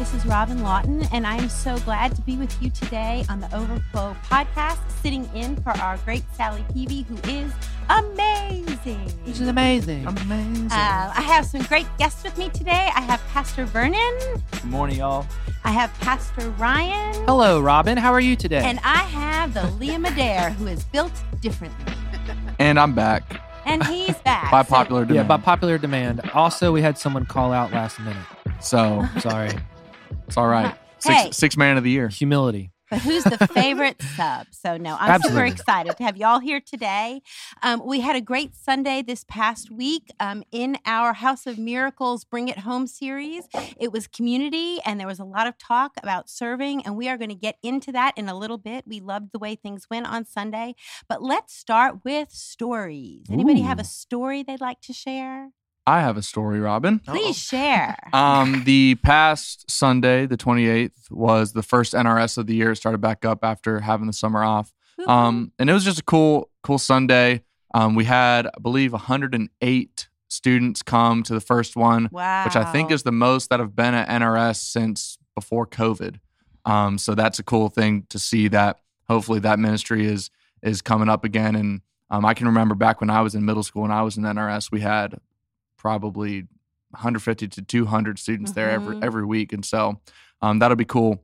This is Robin Lawton, and I am so glad to be with you today on the Overflow podcast, sitting in for our great Sally Peavy, who is amazing. This is amazing. Amazing. Uh, I have some great guests with me today. I have Pastor Vernon, Good morning, y'all. I have Pastor Ryan, Hello, Robin. How are you today? and I have the Liam Madare, who is built differently. And I'm back And he's back. by So- popular yeah, by popular demand. Also, we had someone call out last minute. so Sorry. It's all right. Six, Hey. six man of the year. Humility. But who's the favorite sub? So no, I'm super excited to have y'all here today. Um, we had a great Sunday this past week um, in our House of Miracles Bring It Home series. It was community, and there was a lot of talk about serving, and we are going to get into that in a little bit. We loved the way things went on Sunday, but let's start with stories. Anybody have a story they'd like to share? I have a story, Robin. Please share. Um, the past Sunday, the 28th, was the first NRS of the year. It started back up after having the summer off. Um, and it was just a cool, cool Sunday. Um, we had, I believe, 108 students come to the first one, wow, which I think is the most that have been at NRS since before COVID. Um, so that's a cool thing to see that hopefully that ministry is is coming up again. And um, I can remember back when I was in middle school and I was in NRS, we had probably 150 to 200 students there every Mhm. every week, and so um, that'll be cool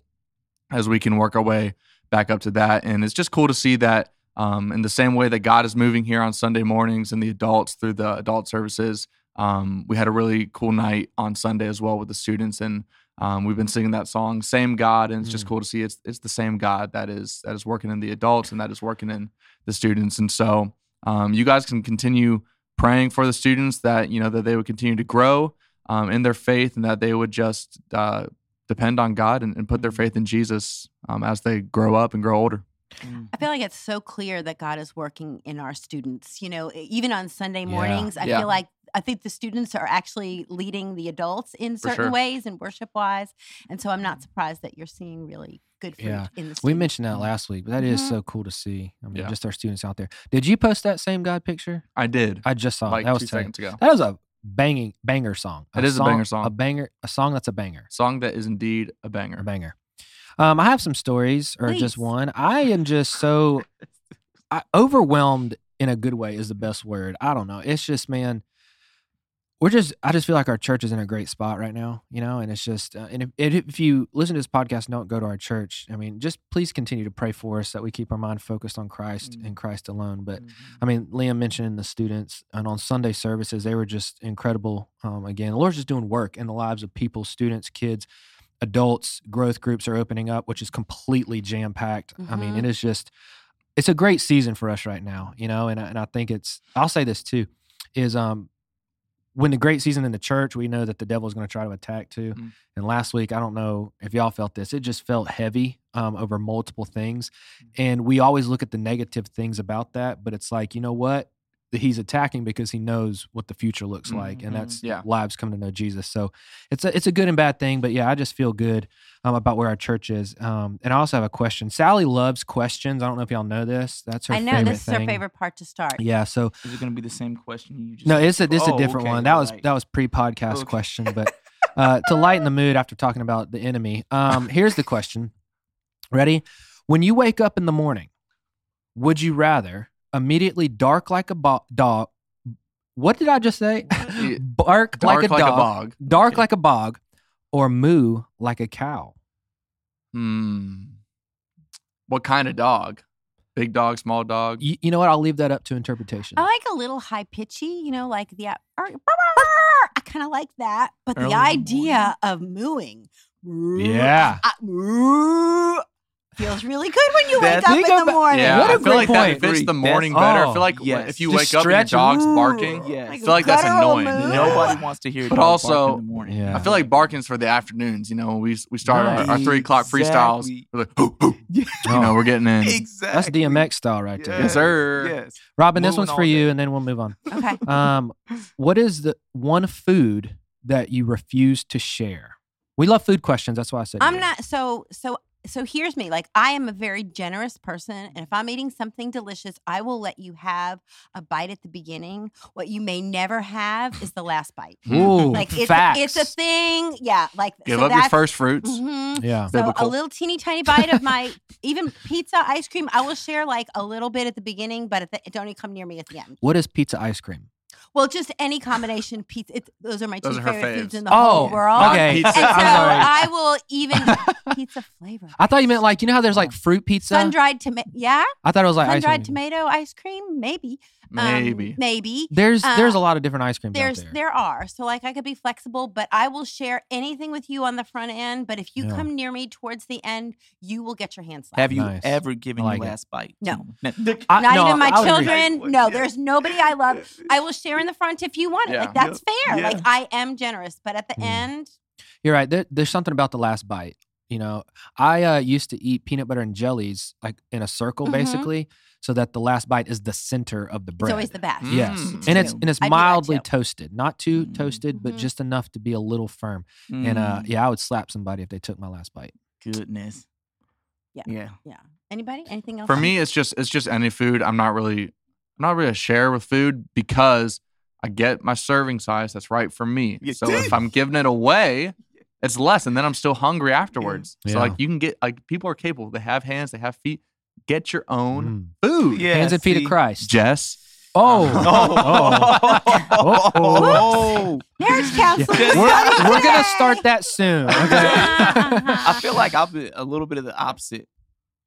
as we can work our way back up to that. And it's just cool to see that um, in the same way that God is moving here on Sunday mornings and the adults through the adult services. Um, we had a really cool night on Sunday as well with the students, and um, we've been singing that song "Same God," and it's just Mm. cool to see it's it's the same God that is that is working in the adults and that is working in the students. And so um, you guys can continue praying for the students that you know that they would continue to grow um, in their faith and that they would just uh, depend on God and, and put their faith in Jesus um, as they grow up and grow older. I feel like it's so clear that God is working in our students. You know, even on Sunday Yeah. mornings, I Yeah. feel like I think the students are actually leading the adults in For certain sure. ways and worship wise. And so I'm not surprised that you're seeing really good fruit Yeah. in the students. We mentioned that last week, but that is Mhm. so cool to see. I mean, Yeah. just our students out there. Did you post that same God picture? I did I just saw it. like That was two tight. seconds ago. That was a banging banger song. It is a banger A song. banger, a song that's a banger. Song that is indeed a A banger. banger. Um, I have some stories, or just one. I am just so I, overwhelmed in a good way is the best word. I don't know. It's just, man, we're just. I just feel like our church is in a great spot right now, you know. And it's just, uh, and if, if you listen to this podcast, don't go to our church. I mean, just please continue to pray for us that we keep our mind focused on Christ Mm. and Christ alone. But Mm-hmm. I mean, Liam mentioned the students, and on Sunday services, they were just incredible. Um, again, the Lord's just doing work in the lives of people, students, kids, adults. Growth groups are opening up, which is completely jam packed. I mean, Mhm. it is just, it's a great season for us right now, you know. And and I think it's. I'll say this too, is um, when the great season in the church, we know that the devil is going to try to attack too. Mm. And last week, I don't know if y'all felt this, it just felt heavy um, over multiple things. And we always look at the negative things about that, but it's like, you know what? He's attacking because he knows what the future looks like, and Mhm. that's Yeah. lives coming to know Jesus. So it's a it's a good and bad thing, but yeah, I just feel good um, about where our church is. Um, and I also have a question. Sally loves questions. I don't know if y'all know this. That's her. I know favorite this is her favorite part to start. Yeah. So Is it going to be the same question you just? no, it's a this Oh, a different okay, one. That was right. that was pre-podcast Okay. question, but uh, to lighten the mood after talking about the enemy, um, here's the question. Ready? When you wake up in the morning, would you rather immediately dark like a bo- dog? What did I just say? Bark Dark like a dog, bog. dark Okay. like a bog, or moo like a cow? Hmm. What kind of dog? Big dog, small dog? You, you know what? I'll leave that up to interpretation. I like a little high pitchy, you know, like the I kind of like that, but Early the in the idea of mooing, Yeah. moo, feels really good when you wake up think in the morning. Yeah, What a I feel great like point. that fits the morning That's- better. oh, I feel like yes. if you Just wake up and your dog's Ooh. barking, Yes. I feel like that's annoying. moo. Nobody wants to hear. But dog bark also- in the morning. Yeah. I feel like barking's for the afternoons. You know, we we start our, our three o'clock freestyles. Exactly. We're like, hoo, hoo. Yeah. you know, we're getting in. exactly. That's DMX style right there. Yes, sir. Yes. Robin, this one's for you, day. and then we'll move on. Okay. Um, what is the one food that you refuse to share? We love food questions. That's why I said I'm yeah. not so so so here's me. Like I am a very generous person, and if I'm eating something delicious, I will let you have a bite at the beginning. What you may never have is the last bite. Ooh, Like it's a, facts. it's a thing. Yeah. Like Give so up your first fruits. Mhm. Yeah. So Biblical. a little teeny tiny bite of my even pizza, ice cream. I will share like a little bit at the beginning, but at the, don't even come near me at the end. What is pizza ice cream? Well, just any combination of pizza. It, those are my two are favorite faves. foods in the Oh, whole world. okay. Pizza. And so I'm sorry. I will even pizza flavor. I thought you meant like you know how there's like oh. fruit pizza. sun dried tomato. Yeah, I thought it was like sun dried tomato ice cream. Maybe. Um, Maybe. maybe. There's there's Uh, a lot of different ice creams There's out there. there are so like I could be flexible, but I will share anything with you on the front end. But if you Yeah. come near me towards the end, you will get your hands slapped. Have you Nice. ever given I like your it. last bite? No. No. I- Not no, even my I would agree. children. No, there's nobody I love. I will share in the front if you want it. Yeah. Like that's fair. Yeah. Like I am generous, but at the Mm. end, You're right. There, there's something about the last bite. You know, I uh, used to eat peanut butter and jellies like in a circle, Mhm. basically, so that the last bite is the center of the bread. it's always the best. Yes, Mm. and it's and it's I mildly toasted, not too Mm. toasted, but Mhm. just enough to be a little firm. And uh, Mm, yeah, I would slap somebody if they took my last bite. goodness. Yeah. Yeah. Yeah. Anybody? Anything else? For me, it's just it's just any food. I'm not really I'm not really a share with food because I get my serving size that's right for me. You so if I'm giving it away, it's less, and then I'm still hungry afterwards. Yeah. So like you can get like people are capable. They have hands. They have feet. Get your own Mm. food. Yeah. Hands and feet see? of Christ. Jess. Oh, oh, oh. marriage Yeah. counseling. We're, we're gonna start that soon. Okay. I feel like I'll be a little bit of the opposite.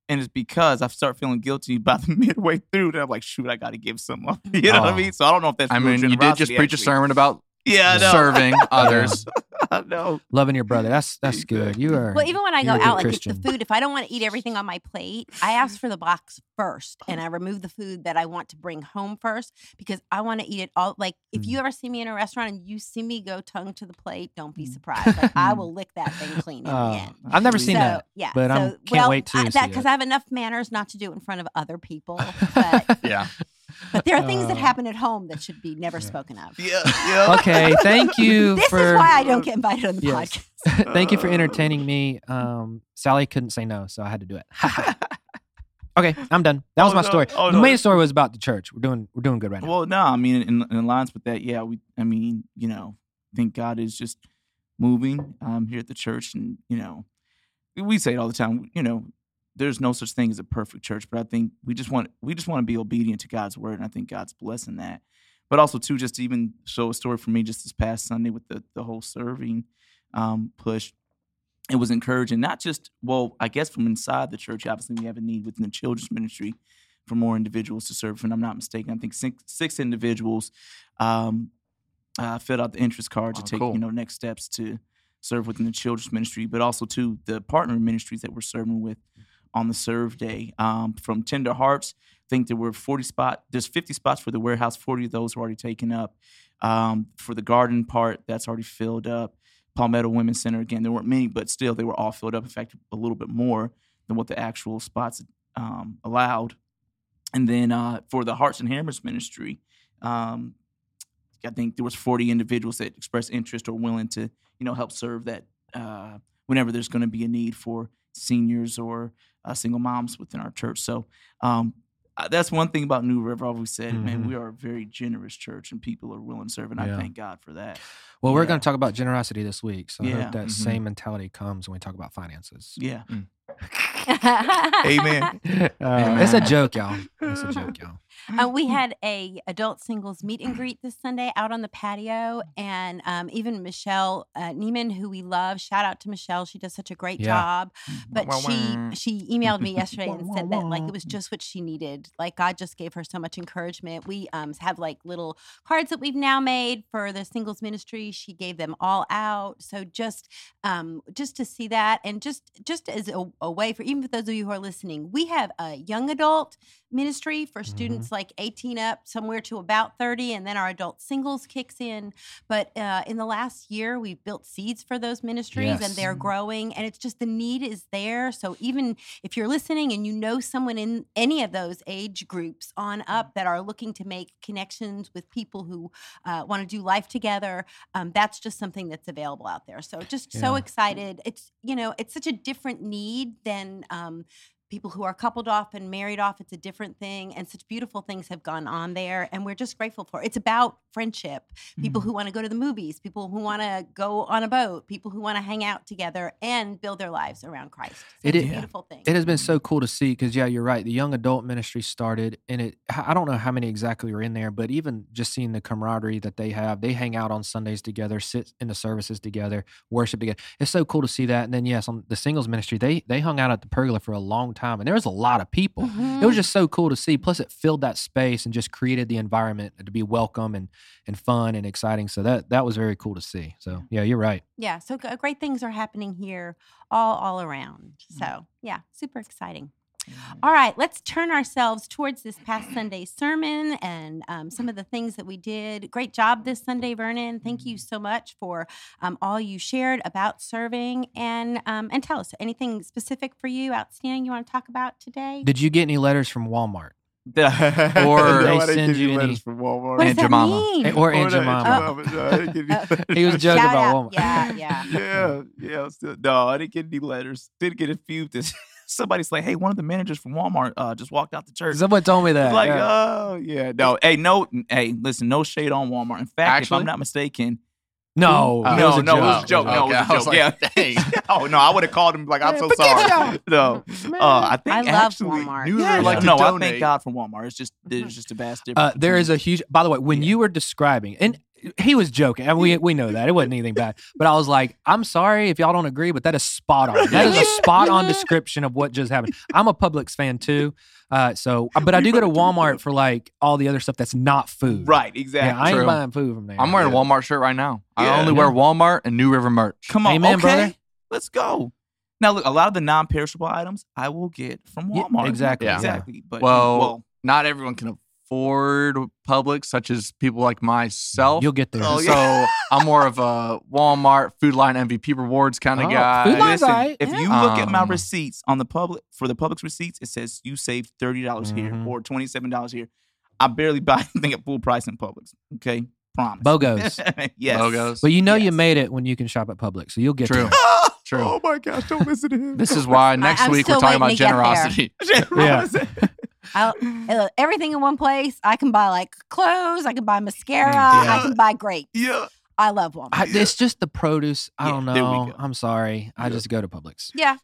And it's because I start feeling guilty about the midway through that I'm like, shoot, I got to give some up. You know what Oh. I mean? So I don't know if that's I mean, you did just generosity, preach a sermon about Yeah, I serving others. I know. Loving your brother. That's that's good. You are. Well, even when I You're go a good out, like if Christian. the food, if I don't want to eat everything on my plate, I ask for the box first and I remove the food that I want to bring home first because I want to eat it all. Like if Mm. you ever see me in a restaurant and you see me go tongue to the plate, don't be surprised. Like I will lick that thing clean in Uh, the end. I've never seen so, that. Yeah, but so, I'm- can't well, wait to I, see that because it. I have enough manners not to do it in front of other people. But, yeah. But there are things that Uh, happen at home that should be never Yeah. spoken of. Yeah. Yeah. Okay, thank you This for is why I don't get invited on the Yes. podcast. thank you for entertaining me. Um, Sally couldn't say no, so I had to do it. okay, I'm done. That was Oh, my no. story. Oh, the no. main story was about the church. We're doing we're doing good right now. Well, no, I mean, in, in lines with that, yeah, we, I mean, you know, I think God is just moving um, here at the church, and you know, we say it all the time. You know, there's no such thing as a perfect church, but I think we just want we just want to be obedient to God's word, and I think God's blessing that. But also, too, just to even show a story for me just this past Sunday with the the whole serving um, push. It was encouraging, not just well, I guess from inside the church. Obviously, we have a need within the children's ministry for more individuals to serve. If I'm not mistaken, I think six, six individuals um, uh, filled out the interest card to Oh, take cool. you know next steps to serve within the children's ministry, but also to the partner ministries that we're serving with on the serve day. Um, from Tender Hearts, I think there were 40 spots. There's 50 spots for the warehouse. 40 of those were already taken up. Um, for the garden part, that's already filled up. Palmetto Women's Center again, there weren't many, but still they were all filled up. In fact, a little bit more than what the actual spots um, allowed. And then uh, for the Hearts and Hammers ministry, um, I think there was 40 individuals that expressed interest or willing to, you know, help serve that uh, whenever there's going to be a need for seniors or uh, single moms within our church. So um, that's one thing about New River. I've always said, man, Mhm. we are a very generous church, and people are willing to serve, and Yeah. I thank God for that. well, we're yeah. going to talk about generosity this week, so I hope that Mhm. same mentality comes when we talk about finances. Yeah. Amen. Amen. Uh, it's a joke, y'all. It's a joke, y'all. Uh, we had a adult singles meet and greet this Sunday out on the patio, and um, even Michelle uh, Neiman, who we love, shout out to Michelle. She does such a great Yeah. job. But Wah, wah, she wah. she emailed me yesterday and said that like it was just what she needed. Like God just gave her so much encouragement. We um, have like little cards that we've now made for the singles ministry. She gave them all out. So just um, just to see that, and just just as a, a way for even for those of you who are listening, we have a young adult ministry for students like 18 up, somewhere to about 30, and then our adult singles kicks in. But uh, in the last year, we've built seeds for those ministries, and they're growing. And it's just the need is there. So even if you're listening and you know someone in any of those age groups on up that are looking to make connections with people who uh, want to do life together, um, that's just something that's available out there. So just so excited. It's you know it's such a different need than. Um, People who are coupled off and married off, it's a different thing. And such beautiful things have gone on there. And we're just grateful for it. It's about friendship. People who mm-hmm. want to go to the movies, people who want to go on a boat, people who want to hang out together and build their lives around Christ. So It it's is- a beautiful thing. It has been so cool to see because yeah, you're right. The young adult ministry started, and it I don't know how many exactly are in there, but even just seeing the camaraderie that they have, they hang out on Sundays together, sit in the services together, worship together. It's so cool to see that. And then yes, on the singles ministry, they they hung out at the pergola for a long time, and there was a lot of people. It Mhm. was just so cool to see. Plus, it filled that space and just created the environment to be welcome and and fun and exciting. So that that was very cool to see. So yeah, you're right. yeah so great things are happening here all all around Mm. so yeah super exciting all right let's turn ourselves towards this past sunday's sermon and um, some of the things that we did great job this sunday vernon thank you so much for um, all you shared about serving and um, and tell us anything specific for you outstanding you want to talk about today Did you get any letters from Walmart? Or they send get you letters any- from Walmart. what does that mean Eh, Or Aunt Or the Jemima? No, I didn't get any He was joking Shout about out. Walmart. yeah yeah yeah, yeah. Still, no, I didn't get any letters. Did get a few. This somebody's like, "Hey, one of the managers from Walmart uh, just walked out the church." Someone told me that. It's like, yeah. oh yeah, no, hey, no, hey, listen, no shade on Walmart. In fact, if I'm not mistaken, no, it no, was a no, it joke. was a joke. No, it was a joke. like, yeah. dang. oh no, I would have called him like, I'm so sorry. No, uh, I think I love actually, Walmart. Knew Yeah, like to no, I thank God for Walmart. It's just there's just a vast difference. Uh, there is a huge. By the way, when Yeah. you were describing, and he was joking, and we we know that it wasn't anything bad. But I was like, I'm sorry if y'all don't agree, but that is spot on. That is a spot on description of what just happened. I'm a Publix fan too, uh, so but I do go to Walmart for like all the other stuff that's not food. right, Yeah, exactly. I ain't True. buying food from there. I'm wearing a Yeah. Walmart shirt right now. I Yeah. only wear Walmart and New River merch. Come on, Amen, okay, brother. let's go. Now, look, a lot of the non-perishable items I will get from Yeah, Walmart. exactly, yeah. exactly. But Well, well, Not everyone can afford Publix, such as people like myself. You'll get there. Oh, so. I'm more of a Walmart Food Lion MVP rewards kind of Oh, guy. Food Lion's listen, alright. if Yeah. you look at my Um, receipts on the public for the Publix receipts, it says you saved thirty dollars Mhm. here or twenty seven dollars here. I barely buy anything at full price in Publix. Okay, promise. Bogos. yes. Logos. But you know you made it when you can shop at Publix, so you'll get True. there. True. Oh my gosh! Don't listen to him. This is why next I'm week we're talking about waiting to get generosity. Yeah. I'll, uh, everything in one place. I can buy like clothes. I can buy mascara. Yeah. I can buy grapes. yeah. I love Walmart. I, it's just the produce. I Yeah, don't know. I'm sorry. I just go to Publix yeah,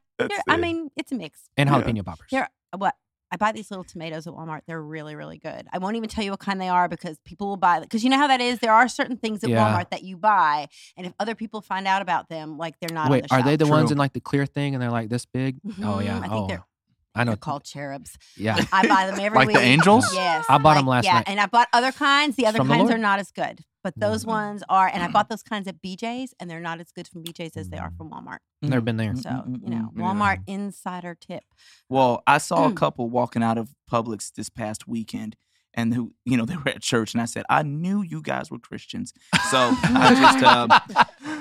I mean it's a mix. and Yeah. jalapeno poppers. There, what I buy these little tomatoes at Walmart. They're really, really good. I won't even tell you what kind they are because people will buy because you know how that is. There are certain things at Yeah. Walmart that you buy, and if other people find out about them, like they're not. Wait, on the are they shelf. the ones in like the clear thing and they're like this big? Oh Mhm, yeah. I think oh, they're- I know. They're called cherubs. Yeah. I buy them every Like week. the angels? Yes. I bought like- last yeah, night. and I bought other kinds. The other From kinds Lord? are not as good, but those Mhm. ones are. And I bought those kinds at BJ's, and they're not as good from BJ's as they are Mm. from Walmart. Never been there. So Mm, mm, you know, mm, yeah. Walmart insider tip. Well, I saw a Mm. couple walking out of Publix this past weekend, and who you know they were at church, and I said, I knew you guys were Christians. So I just, um,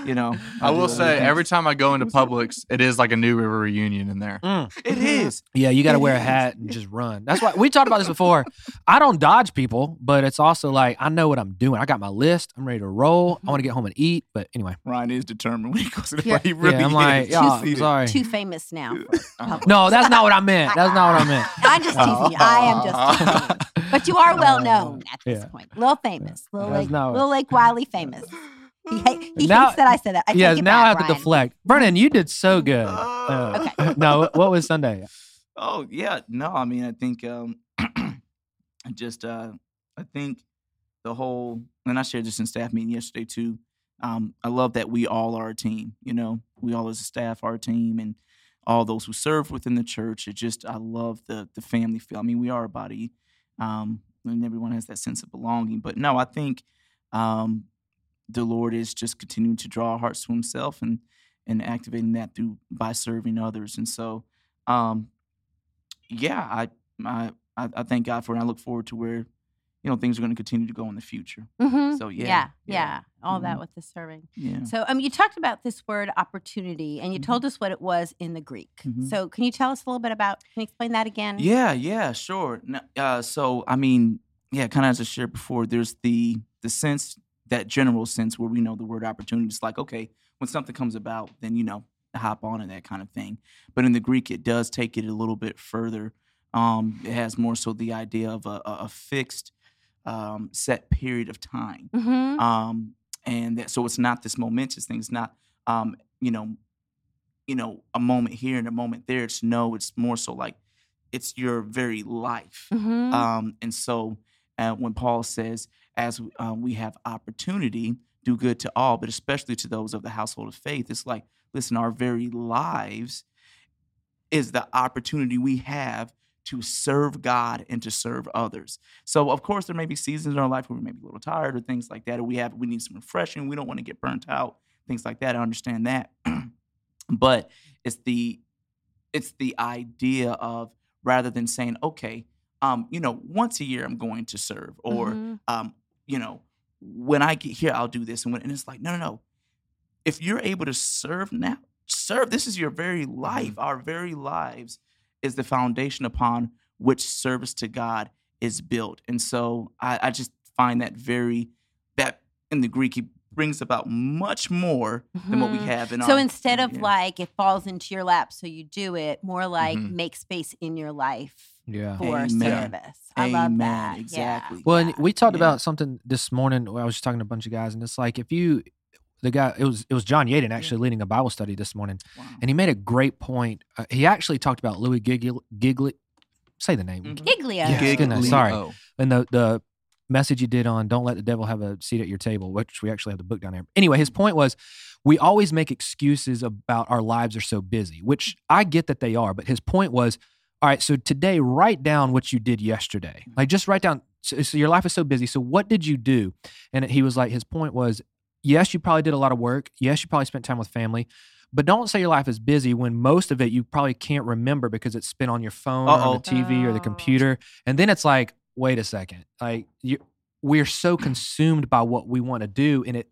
you know, I will say every time I go into Publix, it is like a New River reunion in there. Mm. it is. Yeah, you got to wear a hat and just run. That's why we talked about this before. I don't dodge people, but it's also like I know what I'm doing. I got my list. I'm ready to roll. I want to get home and eat. But anyway, Ryan is determined when he goes to the Yeah. He really yeah, I'm like, is. yeah, I'm sorry. Too famous now. For. Publix. No, that's not what I meant. That's not what I meant. I'm just teasing you. I am just teasing you. But you are well known at this Yeah. point. Little famous. Little That's Lake, not Little Lake Wylie famous. He, ha- he Now- hates that I said that. I yeah, take it now I have back, to deflect. Vernon, you did so good. Uh, no, what was Sunday? Oh yeah, no, I mean I think um I just uh I think the whole and I shared this in staff meeting yesterday too. Um I love that we all are a team, you know. We all as a staff are a team and all those who serve within the church. It just I love the the family feel. I mean, we are a body. Um and everyone has that sense of belonging. But no, I think um the Lord is just continuing to draw our hearts to himself and and activating that through by serving others. And so um yeah, I I I, thank God for it. And I look forward to where you know things are going to continue to go in the future. Mhm. So yeah, yeah, yeah, all that Mhm. with the serving. yeah. So, um, you talked about this word opportunity, and you Mhm. told us what it was in the Greek. Mhm. So, can you tell us a little bit about? Can you explain that again? Yeah, yeah, sure. Uh, so I mean, yeah, kind of as I shared before, there's the the sense, that general sense where we know the word opportunity. It's like, okay, when something comes about, then you know, hop on and that kind of thing. But in the Greek, it does take it a little bit further. Um, it has more so the idea of a, a a fixed, um, set period of time. Mm-hmm. um, and that, so it's not this momentous thing. It's not, um, you know, you know, a moment here and a moment there. It's no. It's more so like it's your very life. mm-hmm. Um, and so uh, when Paul says, as uh, we have opportunity, do good to all, but especially to those of the household of faith, it's like, listen, our very lives is the opportunity we have to serve God and to serve others. So of course there may be seasons in our life where we may be a little tired or things like that, or we have we need some refreshing, we don't want to get burnt out, things like that. I understand that. but it's the it's the idea of rather than saying, okay, um, you know, once a year I'm going to serve, or Mhm. um, you know, when I get here, I'll do this. And when and it's like, no, no, no. If you're able to serve now, serve. This is your very mm-hmm. life. Our very lives is the foundation upon which service to God is built. And so I, I just find that very that in the Greek he brings about much more than what we Mhm. have in our So instead of yeah. like it falls into your lap, so you do it, more like Mhm. make space in your life Yeah. for Amen. service. I love that. Exactly. Yeah. Well, and we talked Yeah. about something this morning. Where I was just talking to a bunch of guys, and it's like if you, the guy, it was it was John Yaden actually leading a Bible study this morning, Wow. and he made a great point. Uh, he actually talked about Louie Gigli, Gigli say the name, Mhm. Giglio. Yeah. goodness, sorry. Oh. and the the message you did on "Don't let the devil have a seat at your table," which we actually have the book down there. Anyway, his point was we always make excuses about our lives are so busy, which I get that they are, but his point was, all right, so today write down what you did yesterday. Mm-hmm. Like just write down. So, so your life is so busy. So what did you do? And he was like, his point was, yes, you probably did a lot of work. Yes, you probably spent time with family. But don't say your life is busy when most of it you probably can't remember because it's spent on your phone or on Uh-oh. the TV or the Oh. computer. And then it's like, wait a second, like you, we're so consumed by what we want to do, and it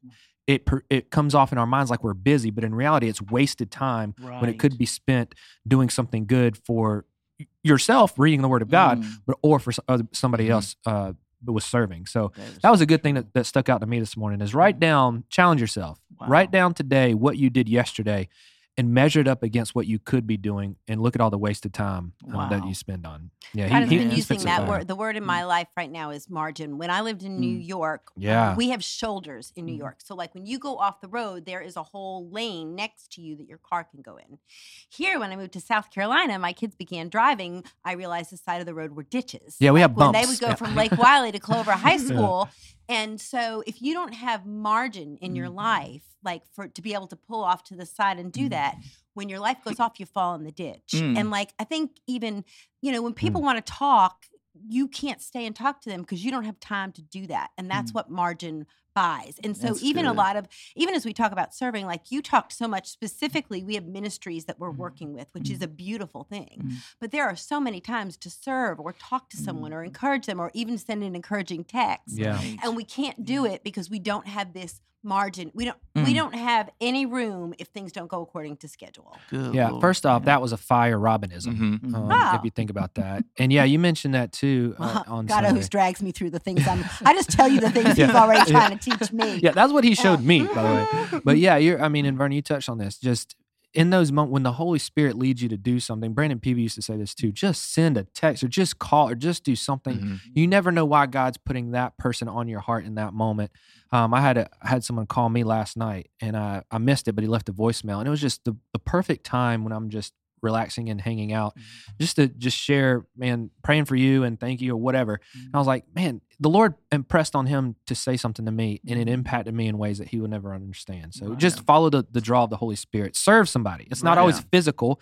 it it comes off in our minds like we're busy, but in reality, it's wasted time when it could be spent doing something good for yourself, reading the Word of God, Mm, but or for somebody Mhm. else uh, that was serving. So that is that was a good thing that, that stuck out to me this morning. Is write down, challenge yourself, Wow. write down today what you did yesterday, and measure it up against what you could be doing, and look at all the wasted time uh, that you spend on. Yeah, God has he, been he using that word. The word in my life right now is margin. When I lived in New Mm. York, Yeah. we have shoulders in New Mhm. York. So, like when you go off the road, there is a whole lane next to you that your car can go in. Here, when I moved to South Carolina, my kids began driving. I realized the side of the road were ditches. Yeah, we have when they would go Yeah. from Lake Wylie to Clover High Yeah. School. And so, if you don't have margin in your Mhm. life, like for to be able to pull off to the side and do that, when your life goes off, you fall in the ditch. Mm. And like, I think even, you know, when Mm. people want to talk, you can't stay and talk to them because you don't have time to do that. And that's Mm. what margin buys. And so That's even a lot of even as we talk about serving, like you talked so much specifically, we have ministries that we're Mm. working with, which is a beautiful thing. Mm. But there are so many times to serve or talk to someone or Mm. encourage them or even send an encouraging text. Yeah. And we can't do it because we don't have this margin. We don't we Mm. don't have any room if things don't go according to schedule. Good Yeah, Lord. first off, Yeah. that was a fire Robinism. Mhm. Mhm. Um, Wow. If you think about that, and yeah, you mentioned that too uh, on God Sunday. always drags me through the things I'm. I just tell you the things Yeah. he's already Yeah. trying to teach me. Yeah, that's what he showed me, by the way. way. But yeah, you're. I mean, and Vernon, you touched on this. Just in those moments when the Holy Spirit leads you to do something. Brandon Peavy used to say this too. Just send a text or just call or just do something. Mhm. You never know why God's putting that person on your heart in that moment. Um, I had a, I had someone call me last night and I, I missed it, but he left a voicemail and it was just the, the perfect time when I'm just relaxing and hanging out, mm-hmm. just to just share, man, praying for you and thank you or whatever. And I mm-hmm. was like, man, the Lord impressed on him to say something to me and it mm-hmm. impacted me in ways that he would never understand. So Right. just follow the, the draw of the Holy Spirit. Serve somebody. It's not Right. always physical.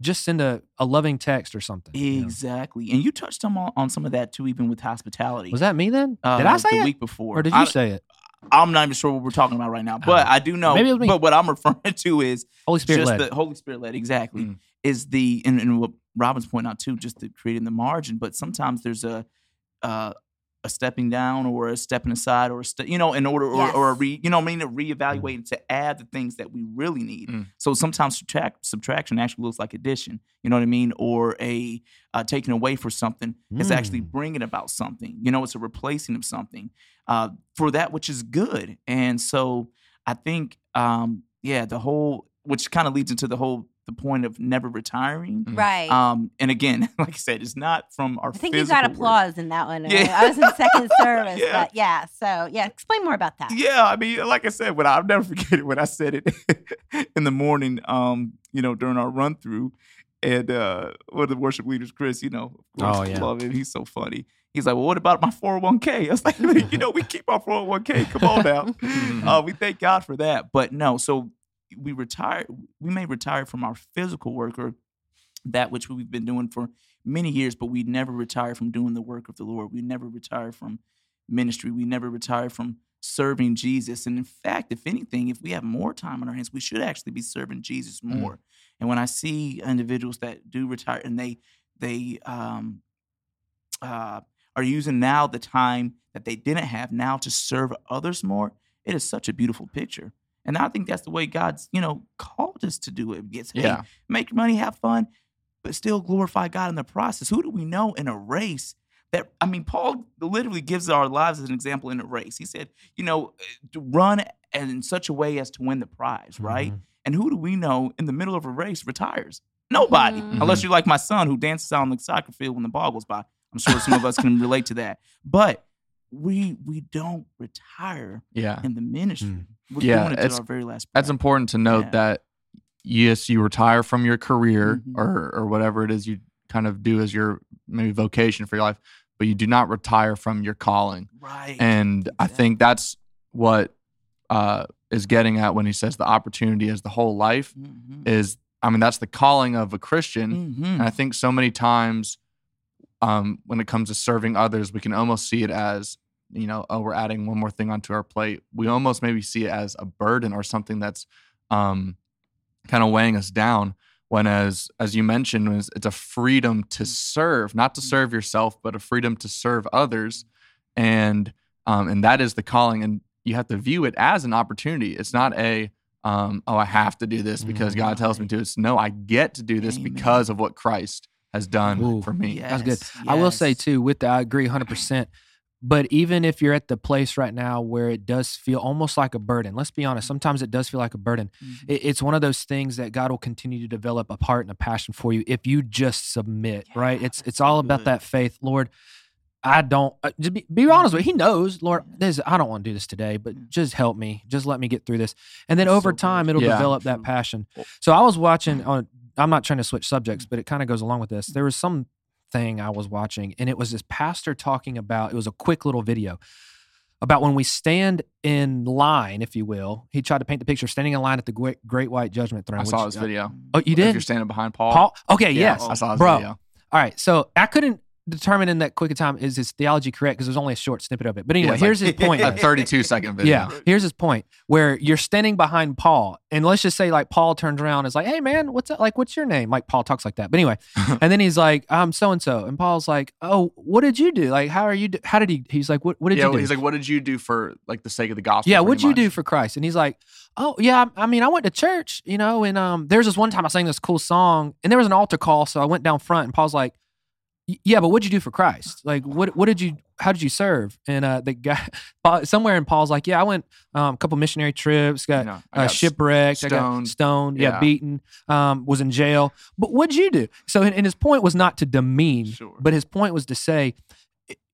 Just send a, a loving text or something. you know. Exactly. And you touched on on some of that too, even with hospitality. Was that me then? uh, did I uh, say the it? week before? Or did you I, say it? I'm not even sure what we're talking about right now, but Oh. I do know. Maybe it was me. But what I'm referring to is Holy Spirit just led. the Holy Spirit led. Exactly. Mm. Is the and, and what Robin's point out too, just to creating the margin. But sometimes there's a uh, a stepping down or a stepping aside or a ste- you know in order or, or a re you know I mean to reevaluate and to add the things that we really need. Mm. So sometimes subtract subtraction actually looks like addition. You know what I mean? Or a uh, taking away for something is actually Mm. bringing about something. You know, it's a replacing of something uh, for that which is good. And so I think, um, yeah, the whole which kind of leads into the whole the point of never retiring. Mm. Right. Um, and again, like I said, it's not from our. I think you got physical work. applause in that one. Yeah. I was in second service, Yeah. but yeah. So yeah, explain more about that. Yeah, I mean, like I said, when I, I'll never forget it when I said it in the morning, um, you know, during our run through, and uh, one of the worship leaders, Chris, you know, of Oh, yeah. love him. He's so funny. He's like, "Well, what about my 401k?" I was like, "You know, we keep our 401k. Come on now." uh, we thank God for that. But no, so we retire. We may retire from our physical work or that which we've been doing for many years, but we never retire from doing the work of the Lord. We never retire from ministry. We never retire from serving Jesus. And in fact, if anything, if we have more time on our hands, we should actually be serving Jesus Mm. more. And when I see individuals that do retire and they they um, uh, are using now the time that they didn't have now to serve others more, it is such a beautiful picture. And I think that's the way God's, you know, called us to do it. It's, hey, make your money, have fun, but still glorify God in the process. Who do we know in a race that, I mean, Paul literally gives our lives as an example in a race. He said, you know, run in such a way as to win the prize, right? Mhm. And who do we know in the middle of a race retires? Nobody, Mhm. unless you're like my son who dances out on the soccer field when the ball goes by. I'm sure some of us can relate to that. But we we don't retire Yeah. in the ministry. Mm. We're Yeah, doing it it's- our very last. That's important to note Yeah. that yes, you retire from your career Mhm. or or whatever it is you kind of do as your maybe vocation for your life, but you do not retire from your calling. right. And I think that's what uh, is getting at when he says the opportunity is the whole life Mhm. is I mean that's the calling of a Christian. Mhm. And I think so many times um, when it comes to serving others, we can almost see it as, you know, oh, we're adding one more thing onto our plate. We almost maybe see it as a burden or something that's um, kind of weighing us down. When as as you mentioned, was it's a freedom to serve, not to serve yourself, but a freedom to serve others, and um, and that is the calling. And you have to view it as an opportunity. It's not a um, oh, I have to do this because God tells me to. It's no, I get to do this Amen. because of what Christ has done Ooh. for me. That's good. Yes, I will say too, with that, I agree 100%. But even if you're at the place right now where it does feel almost like a burden, let's be honest, sometimes it does feel like a burden. Mhm. It, it's one of those things that God will continue to develop a heart and a passion for you if you just submit, right? It's it's that's all so about good. that faith. Lord, I don't uh, just be, be honest with you. He knows, Lord, this I don't want to do this today, but just help me. Just let me get through this. And then That's over so good. time it'll Yeah. develop that passion. So I was watching on I'm not trying to switch subjects, but it kind of goes along with this. There was some thing I was watching, and it was this pastor talking about it was a quick little video about when we stand in line, if you will. He tried to paint the picture standing in line at the great, great white judgment throne. I saw which- his uh, video. Oh, you If you're standing behind Paul. Paul? Okay, Yeah, yes. I saw his Bro. video. All right. So I couldn't determine in that quick a time is his theology correct because there's only a short snippet of it. But anyway, like here's his point. A 32 second video. Yeah, here's his point where you're standing behind Paul, and let's just say like Paul turns around and is like, "Hey man, what's up? Like, what's your name?" Like Paul talks like that. But anyway, and then he's like, "I'm so and so," and Paul's like, "Oh, what did you do? Like, how are you? Do- how did he?" He's like, "What? What did yeah, you do?" he's like, what did you do for like the sake of the gospel? yeah, what'd you do for Christ? And he's like, oh yeah, I I mean, I went to church, you know, and um, there's this one time I sang this cool song, and there was an altar call, so I went down front, and Paul's like, "Y- yeah, but what'd you do for Christ? Like, what what did you? How did you serve? And uh, the guy Paul- somewhere in Paul's like, yeah, I went um, a couple missionary trips, got You know, I uh, got shipwrecked, I got stoned. stoned, yeah, Yeah. beaten, um, was in jail. But what'd you do? So, and and his point was not to demean, Sure. but his point was to say,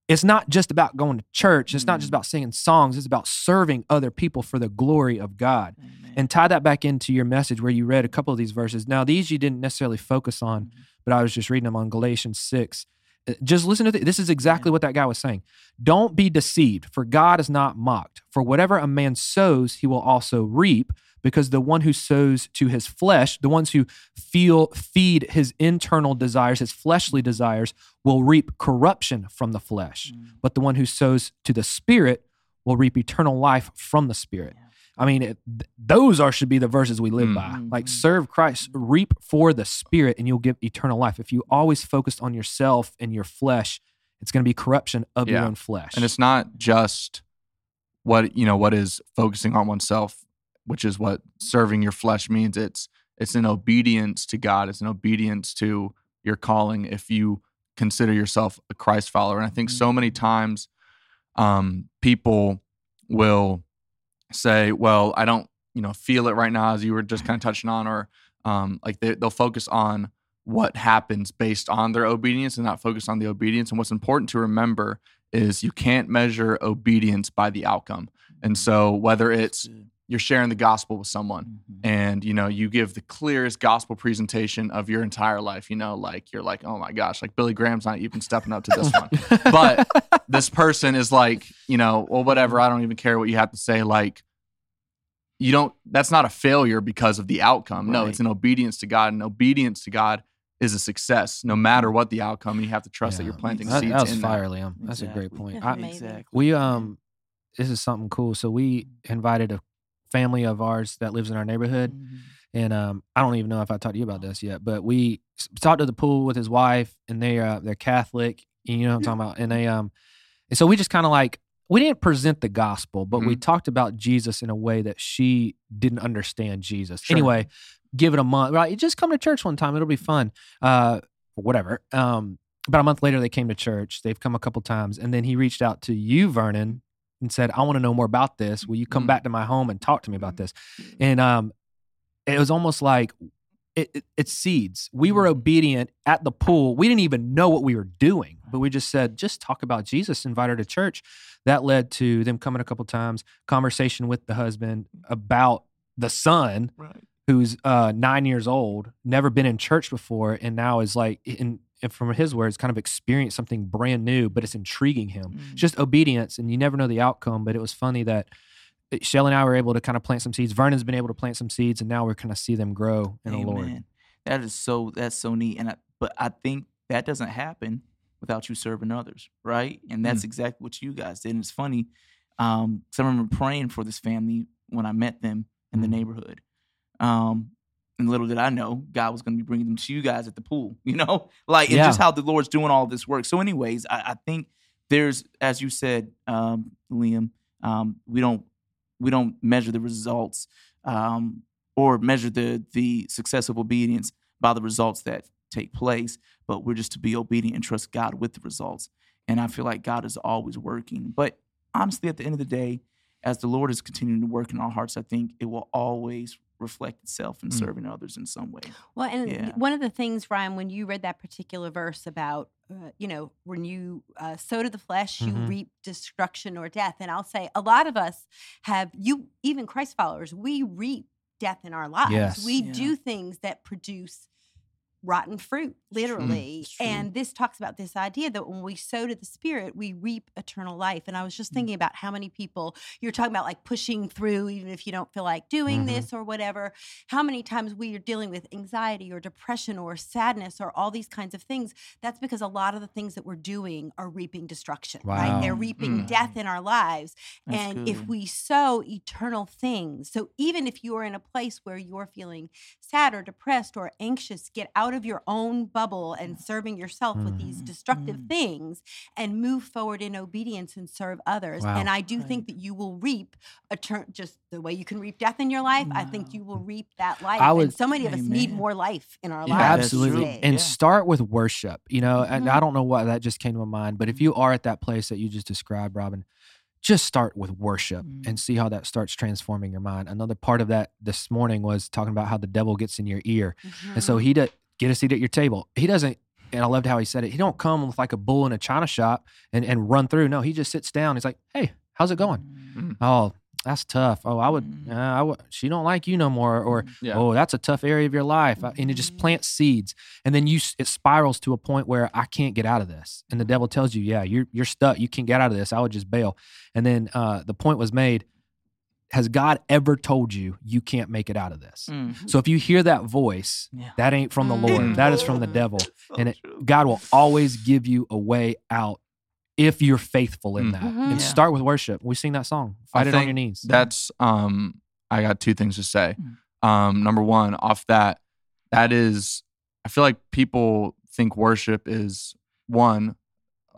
it's not just about going to church. It's not just Mm. about singing songs. It's about serving other people for the glory of God. Amen. And tie that back into your message where you read a couple of these verses. Now, these you didn't necessarily focus on, Mhm. But I was just reading them on Galatians 6. Uh, Just listen to th- this is exactly what that guy was saying. Don't be deceived, for God is not mocked. For whatever a man sows, he will also reap, because the one who sows to his flesh, the ones who feel feed his internal desires, his fleshly desires, will reap corruption from the flesh. Mm. But the one who sows to the spirit will reap eternal life from the spirit. I mean, it, th- those are should be the verses we live by. Like Mhm. serve Christ, reap for the Spirit, and you'll give eternal life. If you always focused on yourself and your flesh, it's going to be corruption of your own flesh. and it's not just what you know what is focusing on oneself which is what serving your flesh means it's it's an obedience to god it's an obedience to your calling if you consider yourself a christ follower and i think so many times um, people will say well i don't you know feel it right now as you were just kind of touching on or um, like they, they'll focus on what happens based on their obedience and not focus on the obedience and what's important to remember is you can't measure obedience by the outcome. And so whether it's you're sharing the gospel with someone Mhm. and you know you give the clearest gospel presentation of your entire life, you know, like you're like, "Oh my gosh, like Billy Graham's not even stepping up to this one." But this person is like, you know, well whatever, I don't even care what you have to say like you don't that's not a failure because of the outcome. No, it's an obedience to God and obedience to God is a success no matter what the outcome and you have to trust that you're planting that, seeds that was in that. fire, Liam. That's a great point. I. Exactly. we um, this is something cool. So we invited a family of ours that lives in our neighborhood, Mhm. and um, I don't even know if I talked to you about this yet, but we talked to the pool with his wife, and they uh, they're Catholic. You know what I'm talking about? And they um, and so we just kind of like we didn't present the gospel, but we talked about Jesus in a way that she didn't understand Jesus. Sure. Anyway, give it a month. Right, just come to church one time; it'll be fun. Uh, whatever. Um, about a month later, they came to church. They've come a couple times, and then he reached out to you, Vernon, and said, "I want to know more about this. Will you come Mm. back to my home and talk to me about this?" And um, it was almost like it, it, it's seeds. We were Mhm. obedient at the pool. We didn't even know what we were doing, but we just said, "Just talk about Jesus." Invite her to church. That led to them coming a couple times. Conversation with the husband about the son Right. who's uh, nine years old, never been in church before, and now is like, in, in- from his words, kind of experienced something brand new, but it's intriguing him. Mm. It's just obedience, and you never know the outcome. But it was funny that Shell and I were able to kind of plant some seeds. Vernon's been able to plant some seeds, and now we're kind of see them grow in the Lord. That is so that's so neat. And I, but I think that doesn't happen without you serving others, right? And that's exactly what you guys did. And it's funny. Um, 'cause I remember praying for this family when I met them in the Mhm. neighborhood. Um, and little did I know God was going to be bringing them to you guys at the pool. You know, like Yeah. just how the Lord's doing all this work. So, anyways, I, I think there's, as you said, um, Liam, um, we don't we don't measure the results um, or measure the the success of obedience by the results that take place, but we're just to be obedient and trust God with the results. And I feel like God is always working. But honestly, at the end of the day, as the Lord is continuing to work in our hearts, I think it will always reflect itself in Mm. serving others in some way. Well, and Yeah. one of the things, Ryan, when you read that particular verse about, uh, you know, when you uh, sow to the flesh, you Mhm. reap destruction or death. And I'll say a lot of us have, you, even Christ followers, we reap death in our lives. Yes. We Yeah. do things that produce rotten fruit, literally. It's true. And this talks about this idea that when we sow to the spirit, we reap eternal life. And I was Mm. just thinking about how many people you're talking about, like pushing through, even if you don't feel like doing Mhm. this or whatever. How many times we are dealing with anxiety or depression or sadness or all these kinds of things? That's because a lot of the things that we're doing are reaping destruction, right? They're reaping Mm. death in our lives. That's and if we sow eternal things, so even if you're in a place where you're feeling sad or depressed or anxious, get out of your own bubble and serving yourself with these Mm. destructive Mm. things and move forward in obedience and serve others. Wow. And I do Right. think that you will reap a turn just the way you can reap death in your life. I think you will reap that life. I would- and so many of us need more life in our Yeah, lives. Absolutely. true. And Yeah. start with worship, you know, and Mhm. I don't know why that just came to my mind, but if you are at that place that you just described, Robin, just start with worship Mm. and see how that starts transforming your mind. Another part of that this morning was talking about how the devil gets in your ear. And so he did get a seat at your table. He doesn't, and I loved how he said it. He don't come with like a bull in a china shop and, and run through. No, he just sits down. He's like, "Hey, how's it going? Mm. Oh, that's tough. Oh, I would, Mm. uh, I would. She don't like you no more, or Yeah. oh, that's a tough area of your life. And it just plants seeds, and then you it spirals to a point where I can't get out of this, and the devil tells you, yeah, you're you're stuck. You can't get out of this. I would just bail. And then uh, the point was made. Has God ever told you you can't make it out of this? Mm. So if you hear that voice, Yeah. that ain't from the Mm. Lord. Mm. That is from the devil. So And it. God will always give you a way out if you're faithful in Mm. that. Mhm. And Yeah. start with worship. We sing that song. I Fight it on your knees. That's um I got two things to say. Mm. Um, number one, off that, that is, I feel like people think worship is one.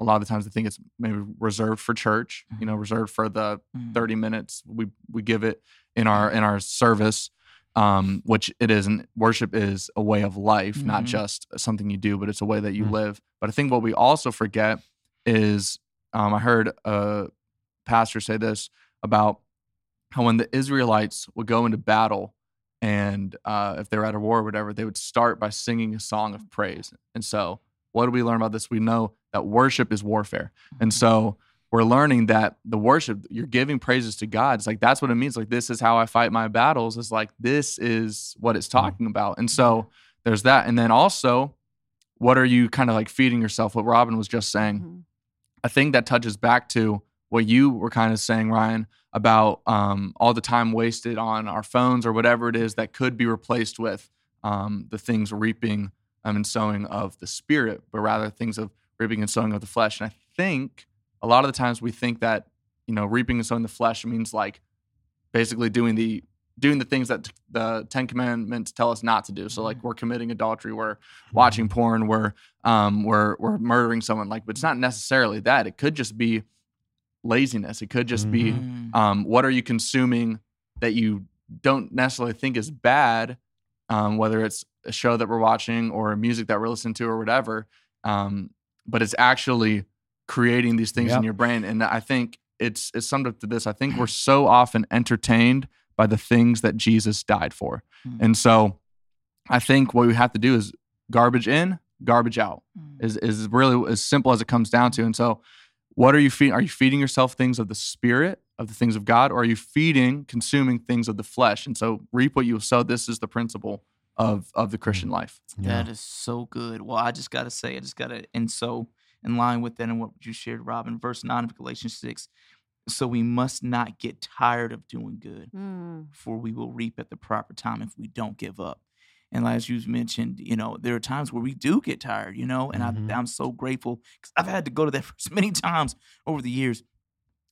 A lot of the times I think it's maybe reserved for church, you know, reserved for the Mm. 30 minutes we we give it in our in our service um which it isn't worship is a way of life not Mhm. just something you do but it's a way that you Mm. live but i think what we also forget is um i heard a pastor say this about how when the israelites would go into battle and uh, if they were at a war or whatever they would start by singing a song of praise and so what do we learn about this? We know that worship is warfare. And so we're learning that the worship you're giving praises to god. It's like that's what it means. Like this is how i fight my battles. It's like this is what it's talking about. And so there's that. And then also what are you kind of like feeding yourself? What robin was just saying. Mhm. i think that touches back to what you were kind of saying ryan about um, all the time wasted on our phones or whatever it is that could be replaced with um, the things reaping um, and sowing of the spirit but rather things of reaping and sowing of the flesh and i think a lot of the times we think that you know reaping and sowing the flesh means like basically doing the doing the things that the Ten Commandments tell us not to do. So like we're committing adultery, we're watching porn, we're um we're we're murdering someone. Like, but it's not necessarily that. It could just be laziness. It could just be Mm. um, what are you consuming that you don't necessarily think is bad, um, whether it's a show that we're watching or music that we're listening to or whatever. Um, but it's actually creating these things in your brain. And I think it's it's summed up to this. I think we're so often entertained by the things that Jesus died for. Mm. And so I think what we have to do is garbage in, garbage out Mm. is is really as simple as it comes down to. And so, what are you feeding? Are you feeding yourself things of the spirit, of the things of God, or are you feeding, consuming things of the flesh? And so, reap what you sow. This is the principle of of the Christian life. Yeah. That is so good. Well, I just got to say, I just got to, and so in line with that and what you shared, Robin, verse 9 of Galatians 6. So we must not get tired of doing good, Mm. for we will reap at the proper time if we don't give up. And as you mentioned, you know, there are times where we do get tired, you know, and Mhm. I, I'm so grateful because I've had to go to that verse many times over the years.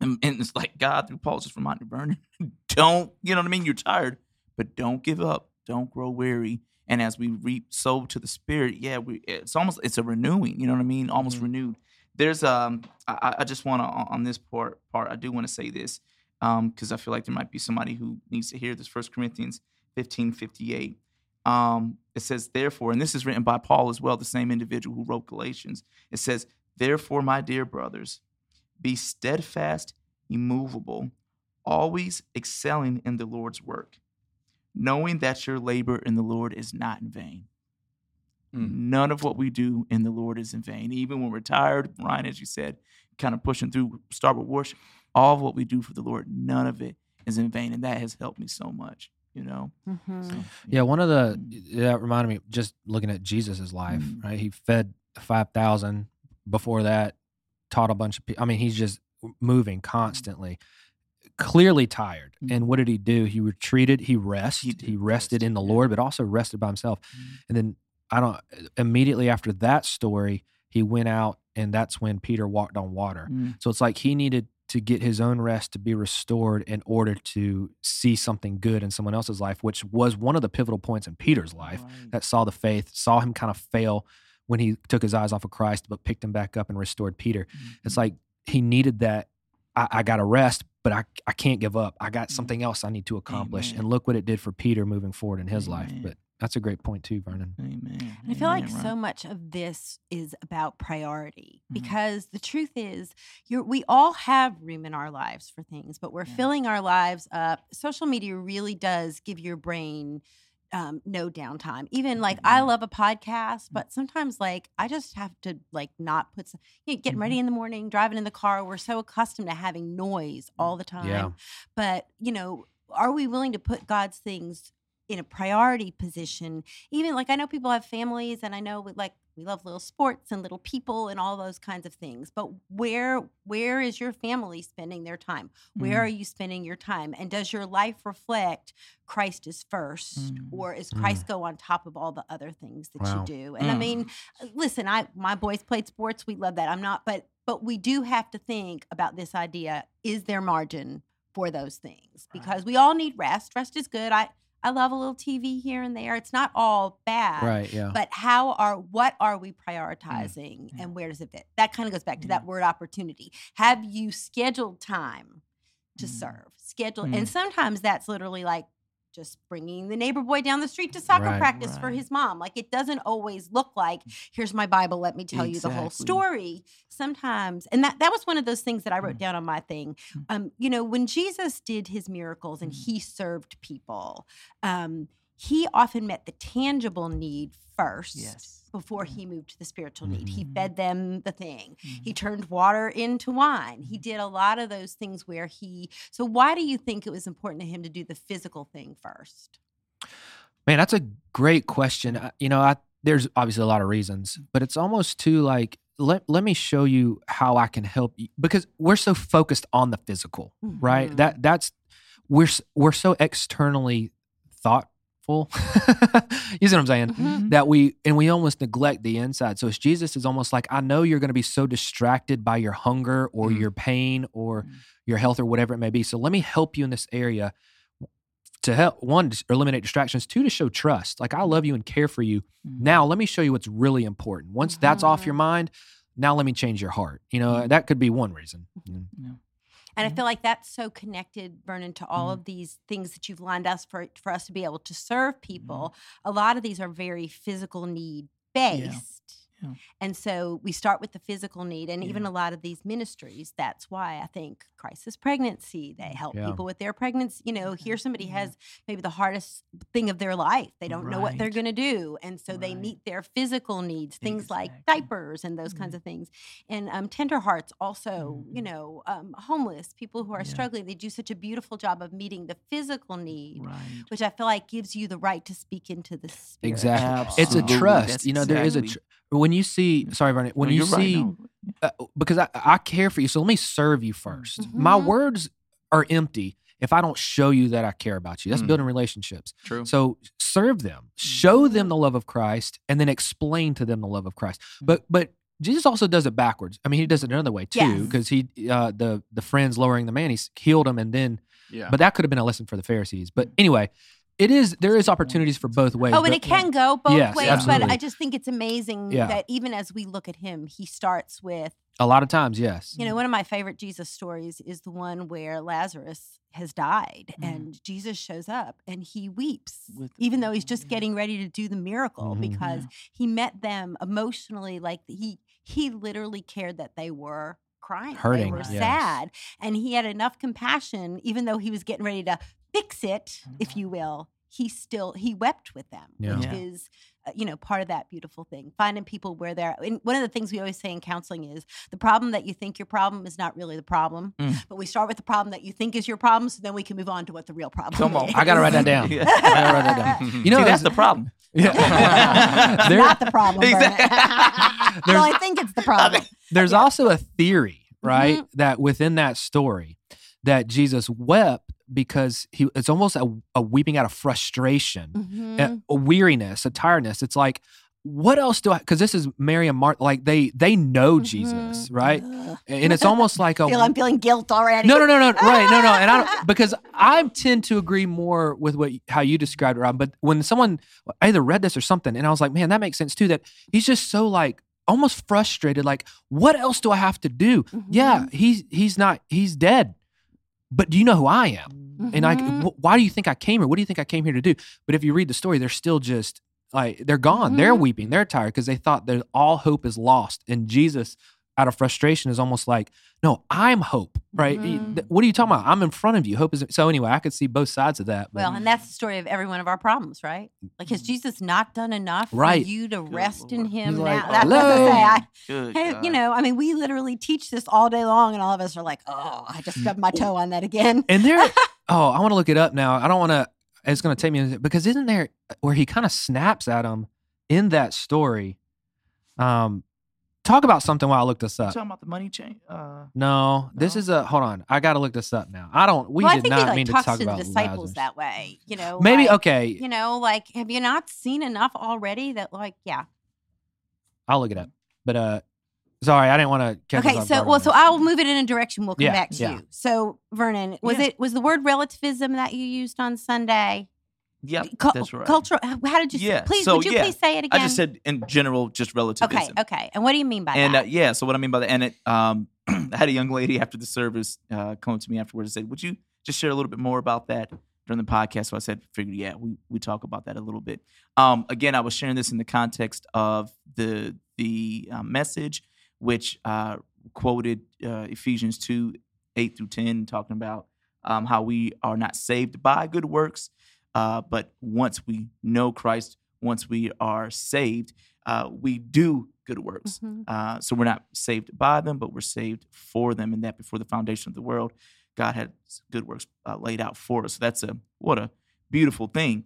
And, and it's like God through Paul just reminded Vernon, don't, you know what I mean? You're tired, but don't give up. Don't grow weary. And as we reap sow to the spirit, yeah, we it's almost it's a renewing, you know what I mean? Almost Mhm. renewed. There's um I, I just wanna on on this part part, I do want to say this. Um, because I feel like there might be somebody who needs to hear this. First Corinthians 15, 58. Um, it says, therefore, and this is written by Paul as well, the same individual who wrote Galatians. It says, Therefore, my dear brothers, be steadfast, immovable, always excelling in the Lord's work, knowing that your labor in the Lord is not in vain. Mm. None of what we do in the Lord is in vain. Even when we're tired, Ryan, as you said, kind of pushing through, start with worship, all of what we do for the Lord, none of it is in vain. And that has helped me so much, you know? Mhm. So, Yeah, one of the Mm. that reminded me just looking at Jesus's life, Mm. right? He fed five thousand. Before that, taught a bunch of people. I mean, he's just moving constantly, clearly tired. Mm. And what did he do? He retreated. He rested. He He, rested rest, in the yeah. Lord, but also rested by himself. Mm. And then I don't. Immediately after that story, he went out, and that's when Peter walked on water. Mm. So it's like he needed to get his own rest to be restored in order to see something good in someone else's life, which was one of the pivotal points in Peter's life Right. that saw the faith, saw him kind of fail when he took his eyes off of Christ, but picked him back up and restored Peter. It's Mhm. like he needed that. I, I got to rest, but I, I can't give up. I got Mhm. something else I need to accomplish. Amen. And look what it did for Peter moving forward in his life. But that's a great point too, Vernon. Amen. I feel like Amen, so much of this is about priority Mhm. because the truth is, you're, we all have room in our lives for things, but we're Yeah. filling our lives up. Social media really does give your brain um, no downtime. Even like I Mhm. love a podcast, but sometimes like I just have to like not put some, you know, getting ready in the morning, driving in the car. We're so accustomed to having noise all the time. Yeah. But you know, are we willing to put God's things in a priority position? Even like I know people have families, and I know we like we love little sports and little people and all those kinds of things. But where where is your family spending their time? Where Mm. are you spending your time? And does your life reflect Christ is first, Mm. or is Mm. Christ go on top of all the other things that Wow. you do? And I Mm. mean, listen, I my boys played sports. We love that. I'm not, but but we do have to think about this idea: is there margin for those things because we all need rest. Rest is good. I I love a little TV here and there. It's not all bad. Right. Yeah. But how are what are we prioritizing yeah. and where does it fit? That kind of goes back to that word opportunity. Have you scheduled time to Mm. serve? Schedule Mm. and sometimes that's literally like just bringing the neighbor boy down the street to soccer Right. practice for his mom. Like it doesn't always look like here's my Bible, let me tell you the whole story. Sometimes and that that was one of those things that I wrote Mm. down on my thing. Mm. Um, you know, when Jesus did his miracles and Mm. he served people, um, he often met the tangible need first Yes. Before he moved to the spiritual need. He Mhm. fed them the thing. He Mhm. turned water into wine. He did a lot of those things where he. So, why do you think it was important to him to do the physical thing first? Man, that's a great question. You know, I, there's obviously a lot of reasons, but it's almost too like let let me show you how I can help you because we're so focused on the physical, right? Mhm. That that's we're we're so externally thoughtful. you see what I'm saying? Mhm. That we and we almost neglect the inside. So it's Jesus is almost like I know you're going to be so distracted by your hunger or Mm. your pain or Mm. your health or whatever it may be. So let me help you in this area to help one to eliminate distractions, two to show trust. Like I love you and care for you. Mhm. Now let me show you what's really important. Once that's off your mind, now let me change your heart. You know, Mhm. that could be one reason. Mm. And I Mhm. feel like that's so connected, Vernon, to all Mhm. of these things that you've lined us for for us to be able to serve people. A lot of these are very physical need based. Yeah. And so we start with the physical need, and even a lot of these ministries. That's why I think crisis pregnancy. They help Yeah. people with their pregnancy. You know, here somebody Yeah. has maybe the hardest thing of their life. They don't know what they're going to do, and so they meet their physical needs, things like diapers and those kinds Mhm. of things. And um, tender hearts also. You Mhm. know, um, homeless people who are Yeah. struggling. They do such a beautiful job of meeting the physical need, Right. which I feel like gives you the right to speak into the spirit. Exactly. It's a trust. That's you know, there is a exactly- tr- when you see sorry, Vernon, when No, you you're right. see No. uh, because I, I care for you. So let me serve you 1st My Mhm. words are empty if I don't show you that I care about you. That's Mm. building relationships. True. So serve them, show them the love of Christ, and then explain to them the love of Christ. Mm. But but Jesus also does it backwards. I mean, he does it another way too, Yes. because he uh, the the friends lowering the man, he's healed him, and then yeah. but that could have been a lesson for the Pharisees. But anyway, it is there is opportunities for both ways. Oh, and but- it can go both Yes, ways, absolutely. but I just think it's amazing Yeah. that even as we look at him, he starts with, a lot of times, yes. you know, one of my favorite Jesus stories is the one where Lazarus has died Mhm. and Jesus shows up and he weeps, With- even though he's just getting ready to do the miracle Mhm. because he met them emotionally like he he literally cared that they were crying they Hurting, were yes. sad and he had enough compassion even though he was getting ready to fix it if Mm-hmm. you will he still he wept with them Yeah. which Yeah. is uh, you know part of that beautiful thing finding people where they're and one of the things we always say in counseling is the problem that you think your problem is not really the problem Mm. but we start with the problem that you think is your problem so then we can move on to what the real problem Come on. is. I gotta write that down. Yeah. I gotta write that down. You know, See, that's the problem. Yeah. There- not the problem. Vernon. Exactly. well, I think it's the problem. There's also a theory, right, Mm-hmm. that within that story, that Jesus wept because he it's almost a, a weeping out of frustration, Mhm. a, a weariness, a tiredness. It's like, what else do I? Because this is Mary and Mark. like they they know Jesus, Mhm. right? Ugh. And it's almost like a Feel, I'm feeling guilt already. no, no, no, no, right, no, no, and I don't because I tend to agree more with what how you described it, Rob. But when someone I either read this or something, and I was like, man, that makes sense too. That he's just so like almost frustrated. Like, what else do I have to do? Yeah, he's he's not he's dead, but do you know who I am? And I, Mhm. wh- why do you think I came here? What do you think I came here to do? But if you read the story, they're still just like they're gone. They're Mhm. weeping. They're tired because they thought that all hope is lost. And Jesus, out of frustration, is almost like, "No, I'm hope." Right? Y- Mhm. What are you talking about? I'm in front of you. Hope is so. Anyway, I could see both sides of that. But Well, and that's the story of every one of our problems, right? Like, has Jesus not done enough Right. for you to rest in Him He's now? like, that's what I "Hello." say. I, hey, you know, I mean, we literally teach this all day long, and all of us are like, "Oh, I just stubbed my toe on that again." and there, oh, I want to look it up now. I don't want to. It's going to take me because isn't there where he kind of snaps at him in that story? Um, talk about something while I look this up. You up. talking about the money chain? Uh, No, this is a hold on. I got to look this up now. I don't. We well, I did think not he like mean to talk to the about disciples Lazarus. that way. You know, Maybe like, okay. You know, like, have you not seen enough already? That like, yeah, I'll look it up. But uh, Sorry, I didn't want to Okay, so well, on so. I'll move it in a direction. We'll come Yeah, back to yeah. you. So Vernon, was Yeah. it was the word relativism that you used on Sunday? Yep, Cul- that's right. Cultural. How did you? Yeah, Please, so, would you yeah, please say it again? I just said in general, just relativism. Okay, okay. And what do you mean by that? And uh, yeah, so what I mean by that, and it, um, I had a young lady after the service uh, come to me afterwards and said, "Would you just share a little bit more about that during the podcast?" So I said, "Figured, yeah, we we talk about that a little bit." Um, again, I was sharing this in the context of the the uh, message, which uh, quoted uh, Ephesians two eight through ten, talking about um, how we are not saved by good works, uh, but once we know Christ, once we are saved, uh, we do good works. Mhm. Uh, so we're not saved by them, but we're saved for them, and that before the foundation of the world, God had good works uh, laid out for us. So that's a what a beautiful thing,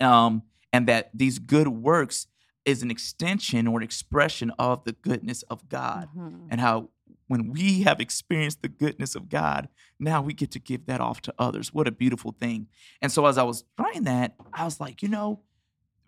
um, and that these good works is an extension or an expression of the goodness of God, Mhm. and how when we have experienced the goodness of God, now we get to give that off to others. What a beautiful thing! And so as I was writing that, I was like, you know,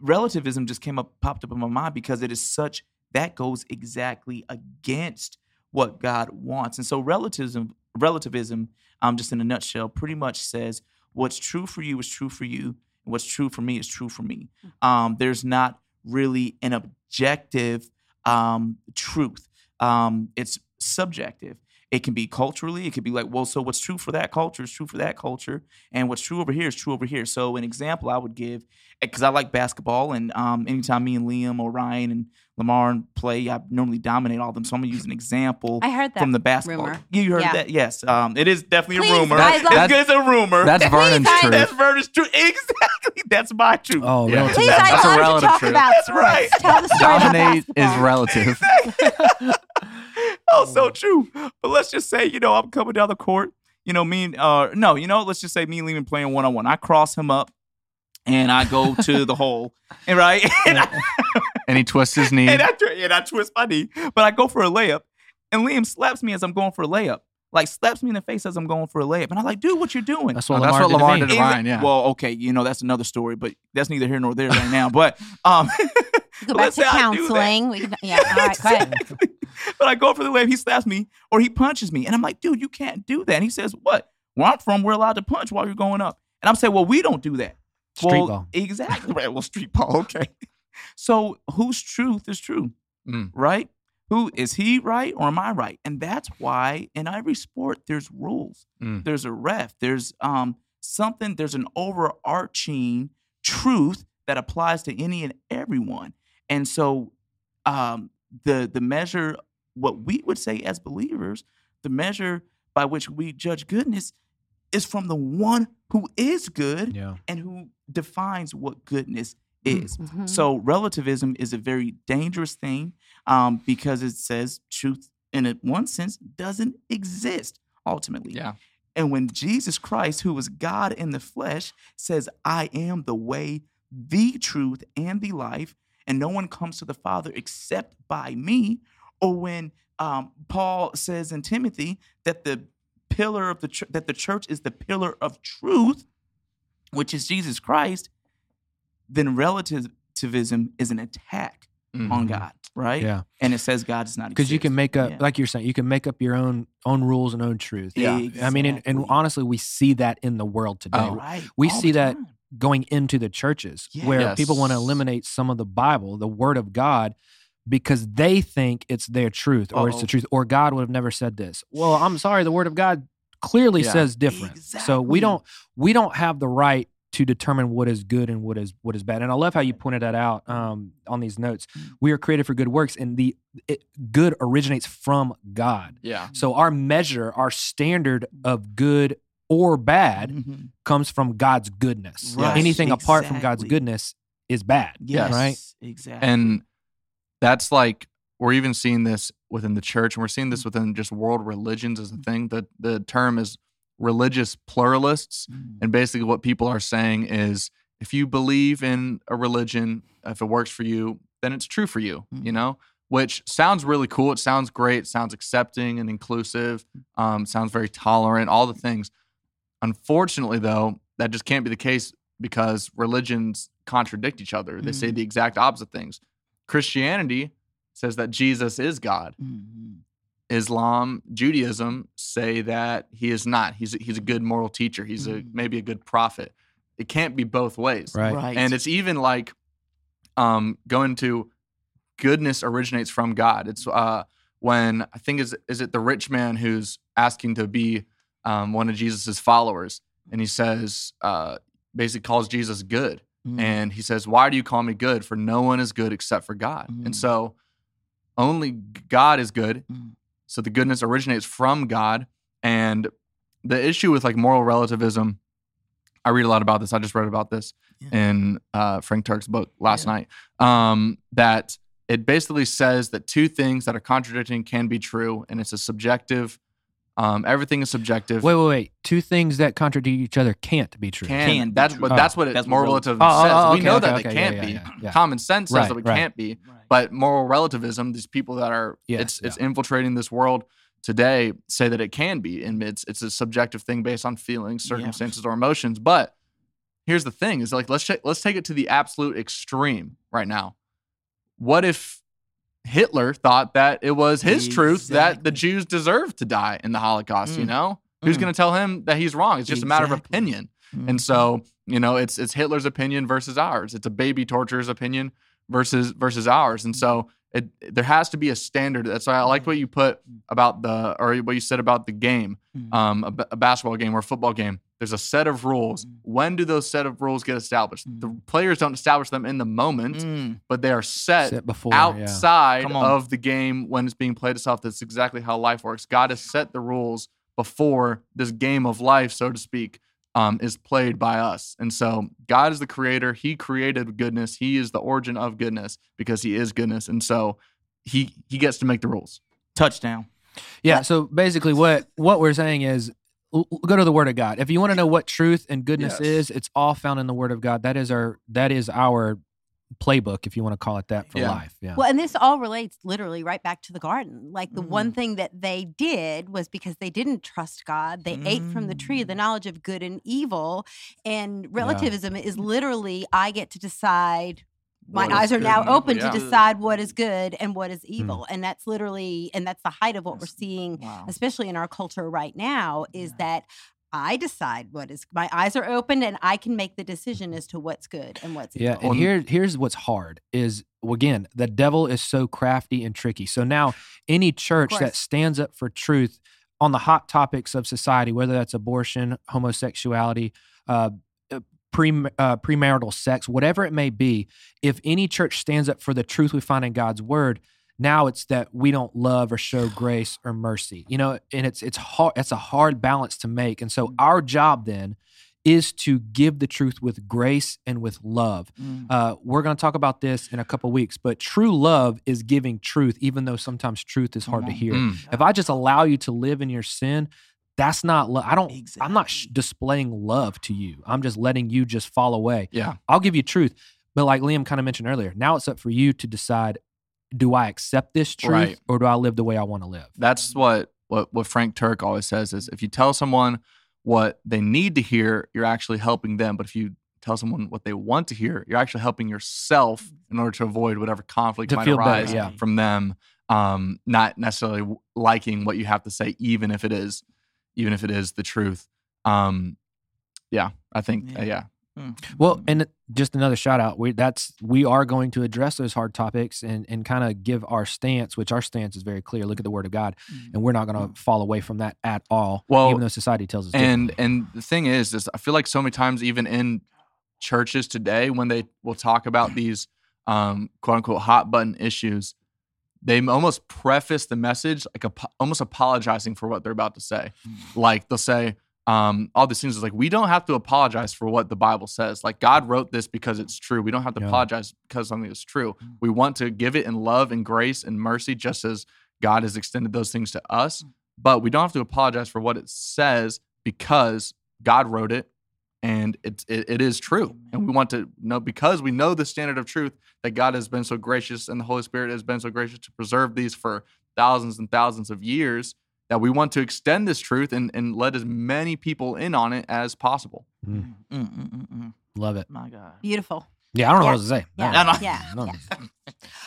relativism just came up, popped up in my mind because it is such that goes exactly against what God wants. And so relativism, relativism, um, just in a nutshell, pretty much says what's true for you is true for you, and what's true for me is true for me. Um, there's not really an objective um, truth. Um, it's subjective. It can be culturally. It could be like, well, so what's true for that culture is true for that culture, and what's true over here is true over here. So, an example I would give, because I like basketball, and um, anytime me and Liam or Ryan and Lamar play, I normally dominate all of them. So I'm gonna use an example I heard that from the basketball. rumor. You heard Yeah. that? Yes. Um, it is definitely Please, a rumor. I It's love- good a rumor. That's Vernon's I- truth. That's Vernon's truth. Exactly. That's my truth. Oh, Yeah. Please, That's I'd a to relative talk truth. about That's right. Tell the story Dominate is basketball. relative. oh, so true. But let's just say, you know, I'm coming down the court. You know, me and uh no, you know, let's just say me and Liam playing one on one. I cross him up and I go to the hole. And right. And I, and he twists his knee. and I, tw- and I twist my knee, but I go for a layup, and Liam slaps me as I'm going for a layup. Like slaps me in the face as I'm going for a layup, and I'm like, "Dude, what you're doing?" That's Oh, what that's Lamar what Lamar did to did to Ryan, yeah. Well, okay, you know that's another story, but that's neither here nor there right now. But um, Go back let's to say I do that. counseling. We can, yeah, all right, go ahead. Exactly. but I go for the wave, he slaps me or he punches me, and I'm like, "Dude, you can't do that." And he says, "What? Where I'm from, we're allowed to punch while you're going up." And I'm saying, "Well, we don't do that." Street well, ball. Exactly. Right. Well, street ball. Okay. So whose truth is true? Mm. Right? Who is he right or am I right? And that's why in every sport there's rules. Mm. There's a ref. There's um something. There's an overarching truth that applies to any and everyone. And so um the the measure what we would say as believers, the measure by which we judge goodness is from the one who is good Yeah. and who defines what goodness Mm. is. Mhm. So relativism is a very dangerous thing um, because it says truth in one sense doesn't exist ultimately. Yeah. And when Jesus Christ, who was God in the flesh, says, I am the way, the truth, and the life, and no one comes to the Father except by me, or when um, Paul says in Timothy that the pillar of the ch- that the church is the pillar of truth, which is Jesus Christ, then relativism is an attack Mhm. on God, right? Yeah. And it says God does not Because you can make up, Yeah. like you're saying, you can make up your own own rules and own truth. Yeah. I mean, and, and honestly, we see that in the world today. Oh, Right. we all see that time. Going into the churches where people want to eliminate some of the Bible, the Word of God, because they think it's their truth or it's the truth, or God would have never said this. Well, I'm sorry, the Word of God clearly Yeah. says different. So we don't we don't have the right to determine what is good and what is what is bad. And I love how you pointed that out um, on these notes. Mm. We are created for good works, and the it, good originates from God. Yeah. So our measure, our standard of good or bad Mhm. comes from God's goodness. Right, Anything apart from God's goodness is bad. Yes, Right? Exactly. And that's like we're even seeing this within the church, and we're seeing this within just world religions as a thing. The the term is religious pluralists, Mm. and basically what people are saying is if you believe in a religion, if it works for you, then it's true for you. You Mhm. know, which sounds really cool. It sounds great. It sounds accepting and inclusive. Um, sounds very tolerant. All the things. Unfortunately, though, that just can't be the case because religions contradict each other. They say Mhm. the exact opposite things. Christianity says that Jesus is God. Mhm. Islam, Judaism say that he is not. He's a, he's a good moral teacher. He's a Mm. maybe a good prophet. It can't be both ways. Right. Right. And it's even like um, going to goodness originates from God. It's uh, when I think is is it the rich man who's asking to be um, one of Jesus's followers, and he says uh, basically calls Jesus good, Mhm. and he says, "Why do you call me good? For no one is good except for God." Mhm. And so only God is good. Mhm. So the goodness originates from God. And the issue with like moral relativism, I read a lot about this. I just read about this Yeah. in uh, Frank Turek's book last Yeah. night. Um, that it basically says that two things that are contradicting can be true, and it's a subjective. Um, everything is subjective. Wait, wait, wait. Two things that contradict each other can't be true. Can, Can be that's true. what Oh. that's what it, That's moral relativism Oh, oh, says. oh, we okay, know okay, that okay, they yeah, can't yeah, be. yeah, yeah. Common sense says Right, that we right. can't be. Right. But moral relativism, these people that are Yes, it's it's infiltrating this world today say that it can be, and it's it's a subjective thing based on feelings, Yeah. circumstances, or emotions. But here's the thing: is like let's check, let's take it to the absolute extreme right now. What if Hitler thought that it was his truth that the Jews deserved to die in the Holocaust? You Mm. know, who's Mm. going to tell him that he's wrong? It's just a matter of opinion. Mhm. And so, you know, it's it's Hitler's opinion versus ours. It's a baby torturer's opinion versus versus ours. And so it there has to be a standard. That's why I like what you put about the or what you said about the game, Mhm. um, a, a basketball game or a football game. There's a set of rules. Mhm. When do those set of rules get established? The Mhm. players don't establish them in the moment, Mm. but they are set Set before. outside Come on. of the game when it's being played itself. That's exactly how life works. God has set the rules before this game of life, so to speak, um, is played by us. And so God is the creator. He created goodness. He is the origin of goodness because he is goodness. And so he he gets to make the rules. touchdown. Yeah. So basically, what what we're saying is, l- l- go to the Word of God. If you want to know what truth and goodness Yes. is, it's all found in the Word of God. That is our that is our playbook, if you want to call it that, for Yeah. life. Yeah. Well, and this all relates literally right back to the garden. Like the one Mhm. thing that they did was because they didn't trust God, they ate from the tree of the Mm. knowledge of good and evil. And relativism is literally I get to decide. My What eyes are now open yeah. to decide what is good and what is evil. And that's literally, and that's the height of what we're seeing, Wow. especially in our culture right now, is Yeah. that I decide what is, my eyes are open and I can make the decision as to what's good and what's Yeah, evil. and here here's what's hard is again the devil is so crafty and tricky. So now any church that stands up for truth on the hot topics of society, whether that's abortion, homosexuality, uh, pre uh, premarital sex, whatever it may be, if any church stands up for the truth we find in God's word, now it's that we don't love or show grace or mercy. You know, and it's it's hard. It's a hard balance to make, and so Mm. our job then is to give the truth with grace and with love. Mm. Uh, we're going to talk about this in a couple weeks, but true love is giving truth, even though sometimes truth is hard to Come on. hear. Mm. If I just allow you to live in your sin, that's not love. I don't. I'm not sh- displaying love to you. I'm just letting you just fall away. Yeah. I'll give you truth, but like Liam kind of mentioned earlier, now it's up for you to decide: Do I accept this truth, Right. or do I live the way I want to live? That's what what what Frank Turek always says is if you tell someone what they need to hear, you're actually helping them. But if you tell someone what they want to hear, you're actually helping yourself in order to avoid whatever conflict To might feel better, arise yeah. from them um, not necessarily liking what you have to say, even if it is even if it is the truth. Um, yeah, I think uh, Yeah. yeah. Mm. Well, and just another shout out. We that's we are going to address those hard topics and and kind of give our stance, which our stance is very clear. Look at the Word of God, Mm. and we're not going to fall away from that at all. Well, even though society tells us. and and the thing is is i feel like so many times even in churches today when they will talk about these um quote unquote hot button issues they almost preface the message like a, almost apologizing for what they're about to say Mm. like they'll say um all these things is like we don't have to apologize for what the bible says like god wrote this because it's true we don't have to Yeah. apologize because something is true Mm. we want to give it in love and grace and mercy just as god has extended those things to us but we don't have to apologize for what it says because god wrote it and it's it, it is true and we want to know because we know the standard of truth that god has been so gracious and the holy spirit has been so gracious to preserve these for thousands and thousands of years that we want to extend this truth and, and let as many people in on it as possible Mm, Mm, mm, mm, love it. My God. Beautiful. Yeah, I don't know Yeah. what else to say. Yeah. No, No, no. Yeah.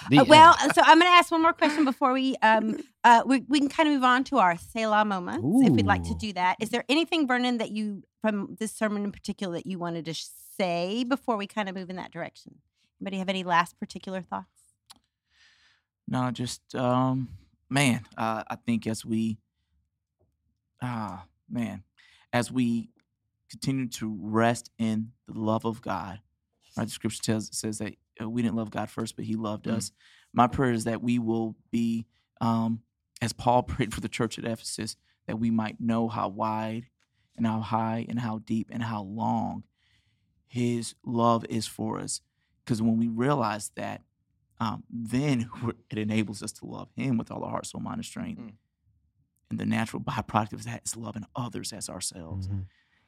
The Uh, well, so I'm going to ask one more question before we um uh we, we can kind of move on to our Selah moments if we'd like to do that. Is there anything, Vernon, that you from this sermon in particular that you wanted to say before we kind of move in that direction? Anybody have any last particular thoughts? No, just um, man. Uh, I think as we, ah, man, as we continue to rest in the love of God, right? The scripture tells says that we didn't love God first, but He loved Mm. us. My prayer is that we will be, um, as Paul prayed for the church at Ephesus, that we might know how wide and how high and how deep and how long His love is for us. Because when we realize that, um, then it enables us to love Him with all our heart, soul, mind, and strength. Mm. And the natural byproduct of that is loving others as ourselves. Mhm.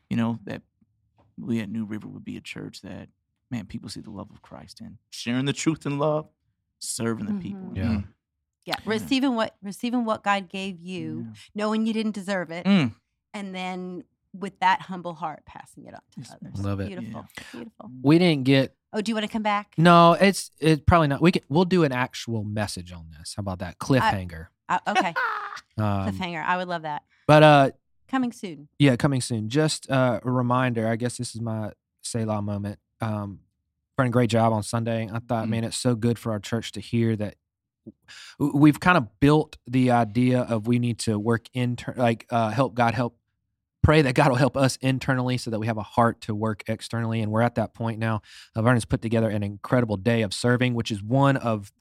You know, that we at New River would be a church that, man, people see the love of Christ in sharing the truth in love, serving the people. Mhm. in Yeah. need. Yeah, Yeah. receiving what receiving what God gave you, knowing you didn't deserve it, Mm. and then with that humble heart passing it on to Yes, others. Love it. Beautiful. Beautiful. we didn't get Oh, do you want to come back? no. It's it's probably not. We can we'll do an actual message on this. How about that cliffhanger? Uh, okay. um, Cliffhanger. I would love that. but uh, Coming soon. yeah, coming soon. Just uh, a reminder. I guess this is my Selah moment. Um, Vernon, great job on Sunday. I thought, Mhm. man, it's so good for our church to hear that we've kind of built the idea of we need to work inter like uh, help God help pray that God will help us internally so that we have a heart to work externally. And we're at that point now. Uh, Vernon's put together an incredible day of serving, which is one of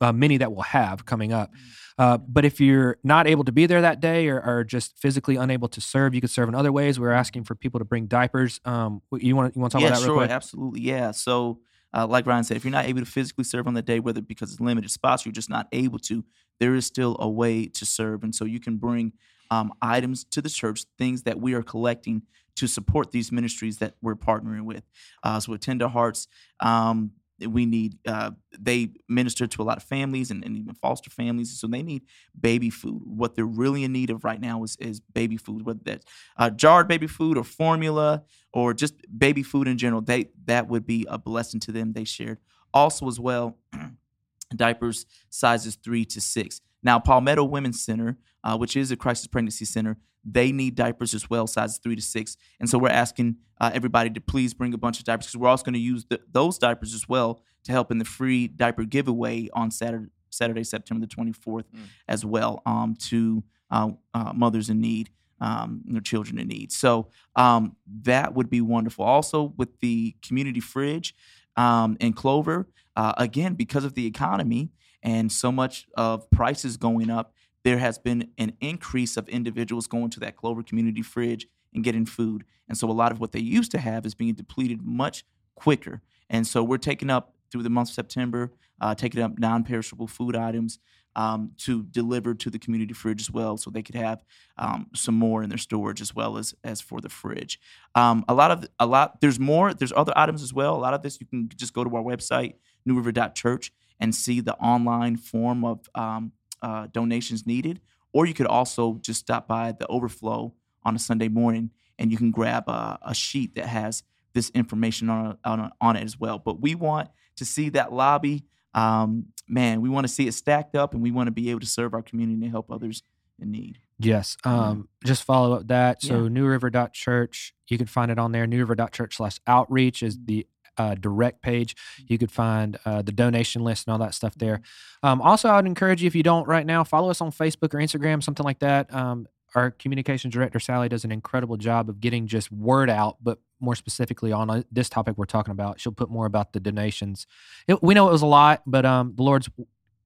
uh, many that we'll have coming up. Uh, but if you're not able to be there that day or are just physically unable to serve, you could serve in other ways. We're asking for people to bring diapers. Um, you want to you want to talk yeah, about that real sure, quick? absolutely. Yeah. So, uh, like Ryan said, if you're not able to physically serve on the day, whether because it's limited spots, you're just not able to, there is still a way to serve. And so you can bring um, items to the church, things that we are collecting to support these ministries that we're partnering with. Uh, so with Tender Hearts, um, we need uh, they minister to a lot of families and, and even foster families so they need baby food. What they're really in need of right now is, is baby food whether that's uh, jarred baby food or formula or just baby food in general they that would be a blessing to them they shared. Also as well diapers sizes three to six now palmetto women's center uh, which is a crisis pregnancy center they need diapers as well sizes three to six and so we're asking uh, everybody to please bring a bunch of diapers because we're also going to use the, those diapers as well to help in the free diaper giveaway on saturday saturday september the 24th Mm. as well um, to uh, uh, mothers in need um, know, children in need. So um, that would be wonderful. Also, with the community fridge um, in Clover, uh, again, because of the economy and so much of prices going up, there has been an increase of individuals going to that Clover community fridge and getting food. And so a lot of what they used to have is being depleted much quicker. And so we're taking up through the month of September, uh, taking up non perishable food items um, to deliver to the community fridge as well, so they could have um, some more in their storage as well as as for the fridge. Um, a lot of a lot. There's more. There's other items as well. A lot of this you can just go to our website newriver.church and see the online form of um, uh, donations needed, or you could also just stop by the overflow on a Sunday morning and you can grab a, a sheet that has this information on, on on it as well. But we want to see that lobby. Um, man, we want to see it stacked up, and we want to be able to serve our community and help others in need. Yes. Um, just follow up that. So newriver.church, you can find it on there. Newriver.church slash outreach is the uh, direct page. You could find uh, the donation list and all that stuff there. Um, also, I would encourage you, if you don't right now, follow us on Facebook or Instagram, something like that. Um, our communications director, Sally, does an incredible job of getting just word out, but more specifically on uh, this topic we're talking about. She'll put more about the donations. It, we know it was a lot, but um, the Lord's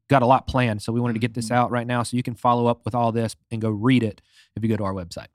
got a lot planned. So we wanted to get this Mhm. out right now so you can follow up with all this and go read it if you go to our website.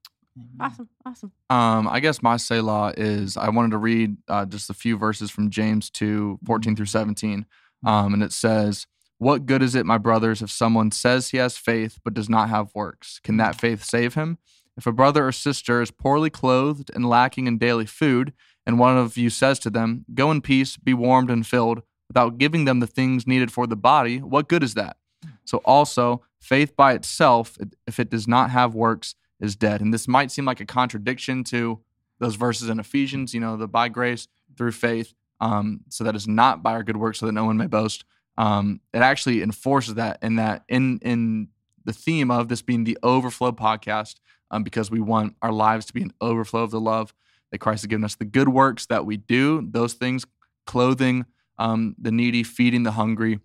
Awesome. Awesome. Um, I guess my Selah is I wanted to read uh, just a few verses from James 2, 14 through 17. Um, and it says, What good is it, my brothers, if someone says he has faith but does not have works? Can that faith save him? If a brother or sister is poorly clothed and lacking in daily food, and one of you says to them, Go in peace, be warmed and filled, without giving them the things needed for the body, what good is that? So also, faith by itself, if it does not have works, is dead. And this might seem like a contradiction to those verses in Ephesians, you know, the by grace through faith, um, so that is not by our good works, so that no one may boast. um, it actually enforces that in that in in the theme of this being the overflow podcast um, because we want our lives to be an overflow of the love that Christ has given us. The good works that we do, those things, clothing um, the needy, feeding the hungry,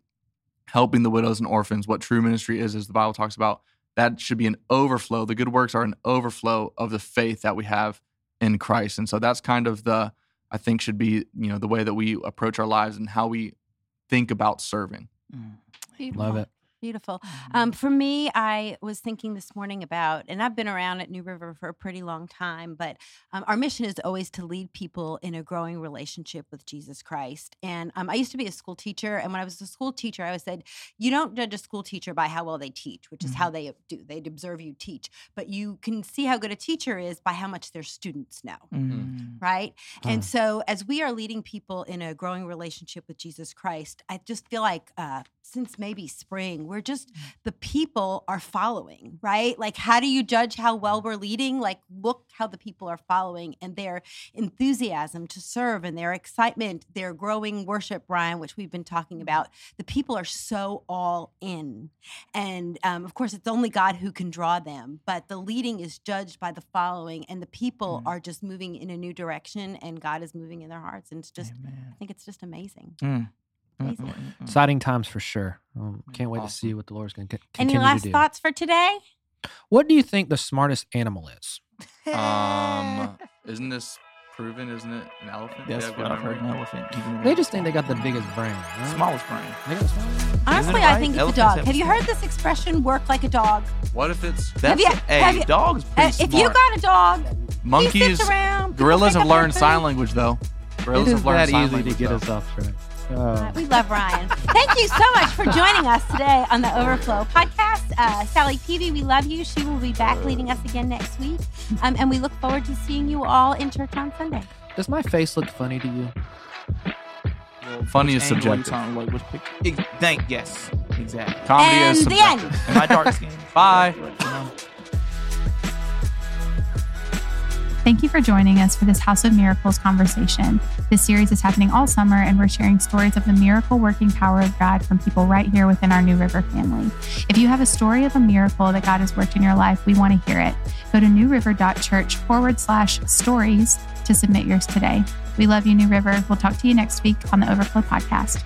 helping the widows and orphans, what true ministry is, as the Bible talks about, that should be an overflow. The good works are an overflow of the faith that we have in Christ. And so that's kind of the, I think, should be, you know, the way that we approach our lives and how we think about serving. Mm. Love it. Beautiful. Um, for me, I was thinking this morning about, and I've been around at New River for a pretty long time, but um, our mission is always to lead people in a growing relationship with Jesus Christ. And um, I used to be a school teacher, and when I was a school teacher, I always said, you don't judge a school teacher by how well they teach, which is how they do. They'd observe you teach, but you can see how good a teacher is by how much their students know Mm. right? And so, as we are leading people in a growing relationship with Jesus Christ, I just feel like uh, since maybe spring, we're just the people are following, right? Like, how do you judge how well we're leading? Like, look how the people are following and their enthusiasm to serve and their excitement, their growing worship, Ryan, which we've been talking about. The people are so all in. And um, of course, it's only God who can draw them, but the leading is judged by the following, and the people Mm. are just moving in a new direction, and God is moving in their hearts. And it's just, I think it's just amazing. Mm. Mm, Amazing. mm, mm, mm. Exciting times for sure. Um, can't wait to see what the Lord's going to get. Any continue last to do. thoughts for today? What do you think the smartest animal is? Um, isn't this proven? Isn't it an elephant? That's You what I've heard. An elephant. even They just think they got the biggest brain. Right? smallest brain. They got the smallest. Honestly, it I think it's a dog. have Have you heard this expression, work like a dog? What if it's That's you- a, have you- dog's Uh, pretty if you got a dog, he monkeys? sits around. Gorillas have learned food. sign language though. Gorillas It is have learned that sign easy to get though. us off track. Uh, we love Ryan. Thank you so much for joining us today on the Overflow podcast. Uh, Sally Peavy, we love you. She will be back leading us again next week. Um, and we look forward to seeing you all in church on Sunday. does my face look funny to you? Funny is Which angle subjective. like, which picture? Thank yes, exactly. Comedy and is the end. Am I dark skinned? Bye. Thank you for joining us for this House of Miracles conversation. This series is happening all summer, and we're sharing stories of the miracle working power of God from people right here within our New River family. If you have a story of a miracle that God has worked in your life, we want to hear it. Go to newriver.church forward slash stories to submit yours today. We love you, New River. We'll talk to you next week on the Overflow Podcast.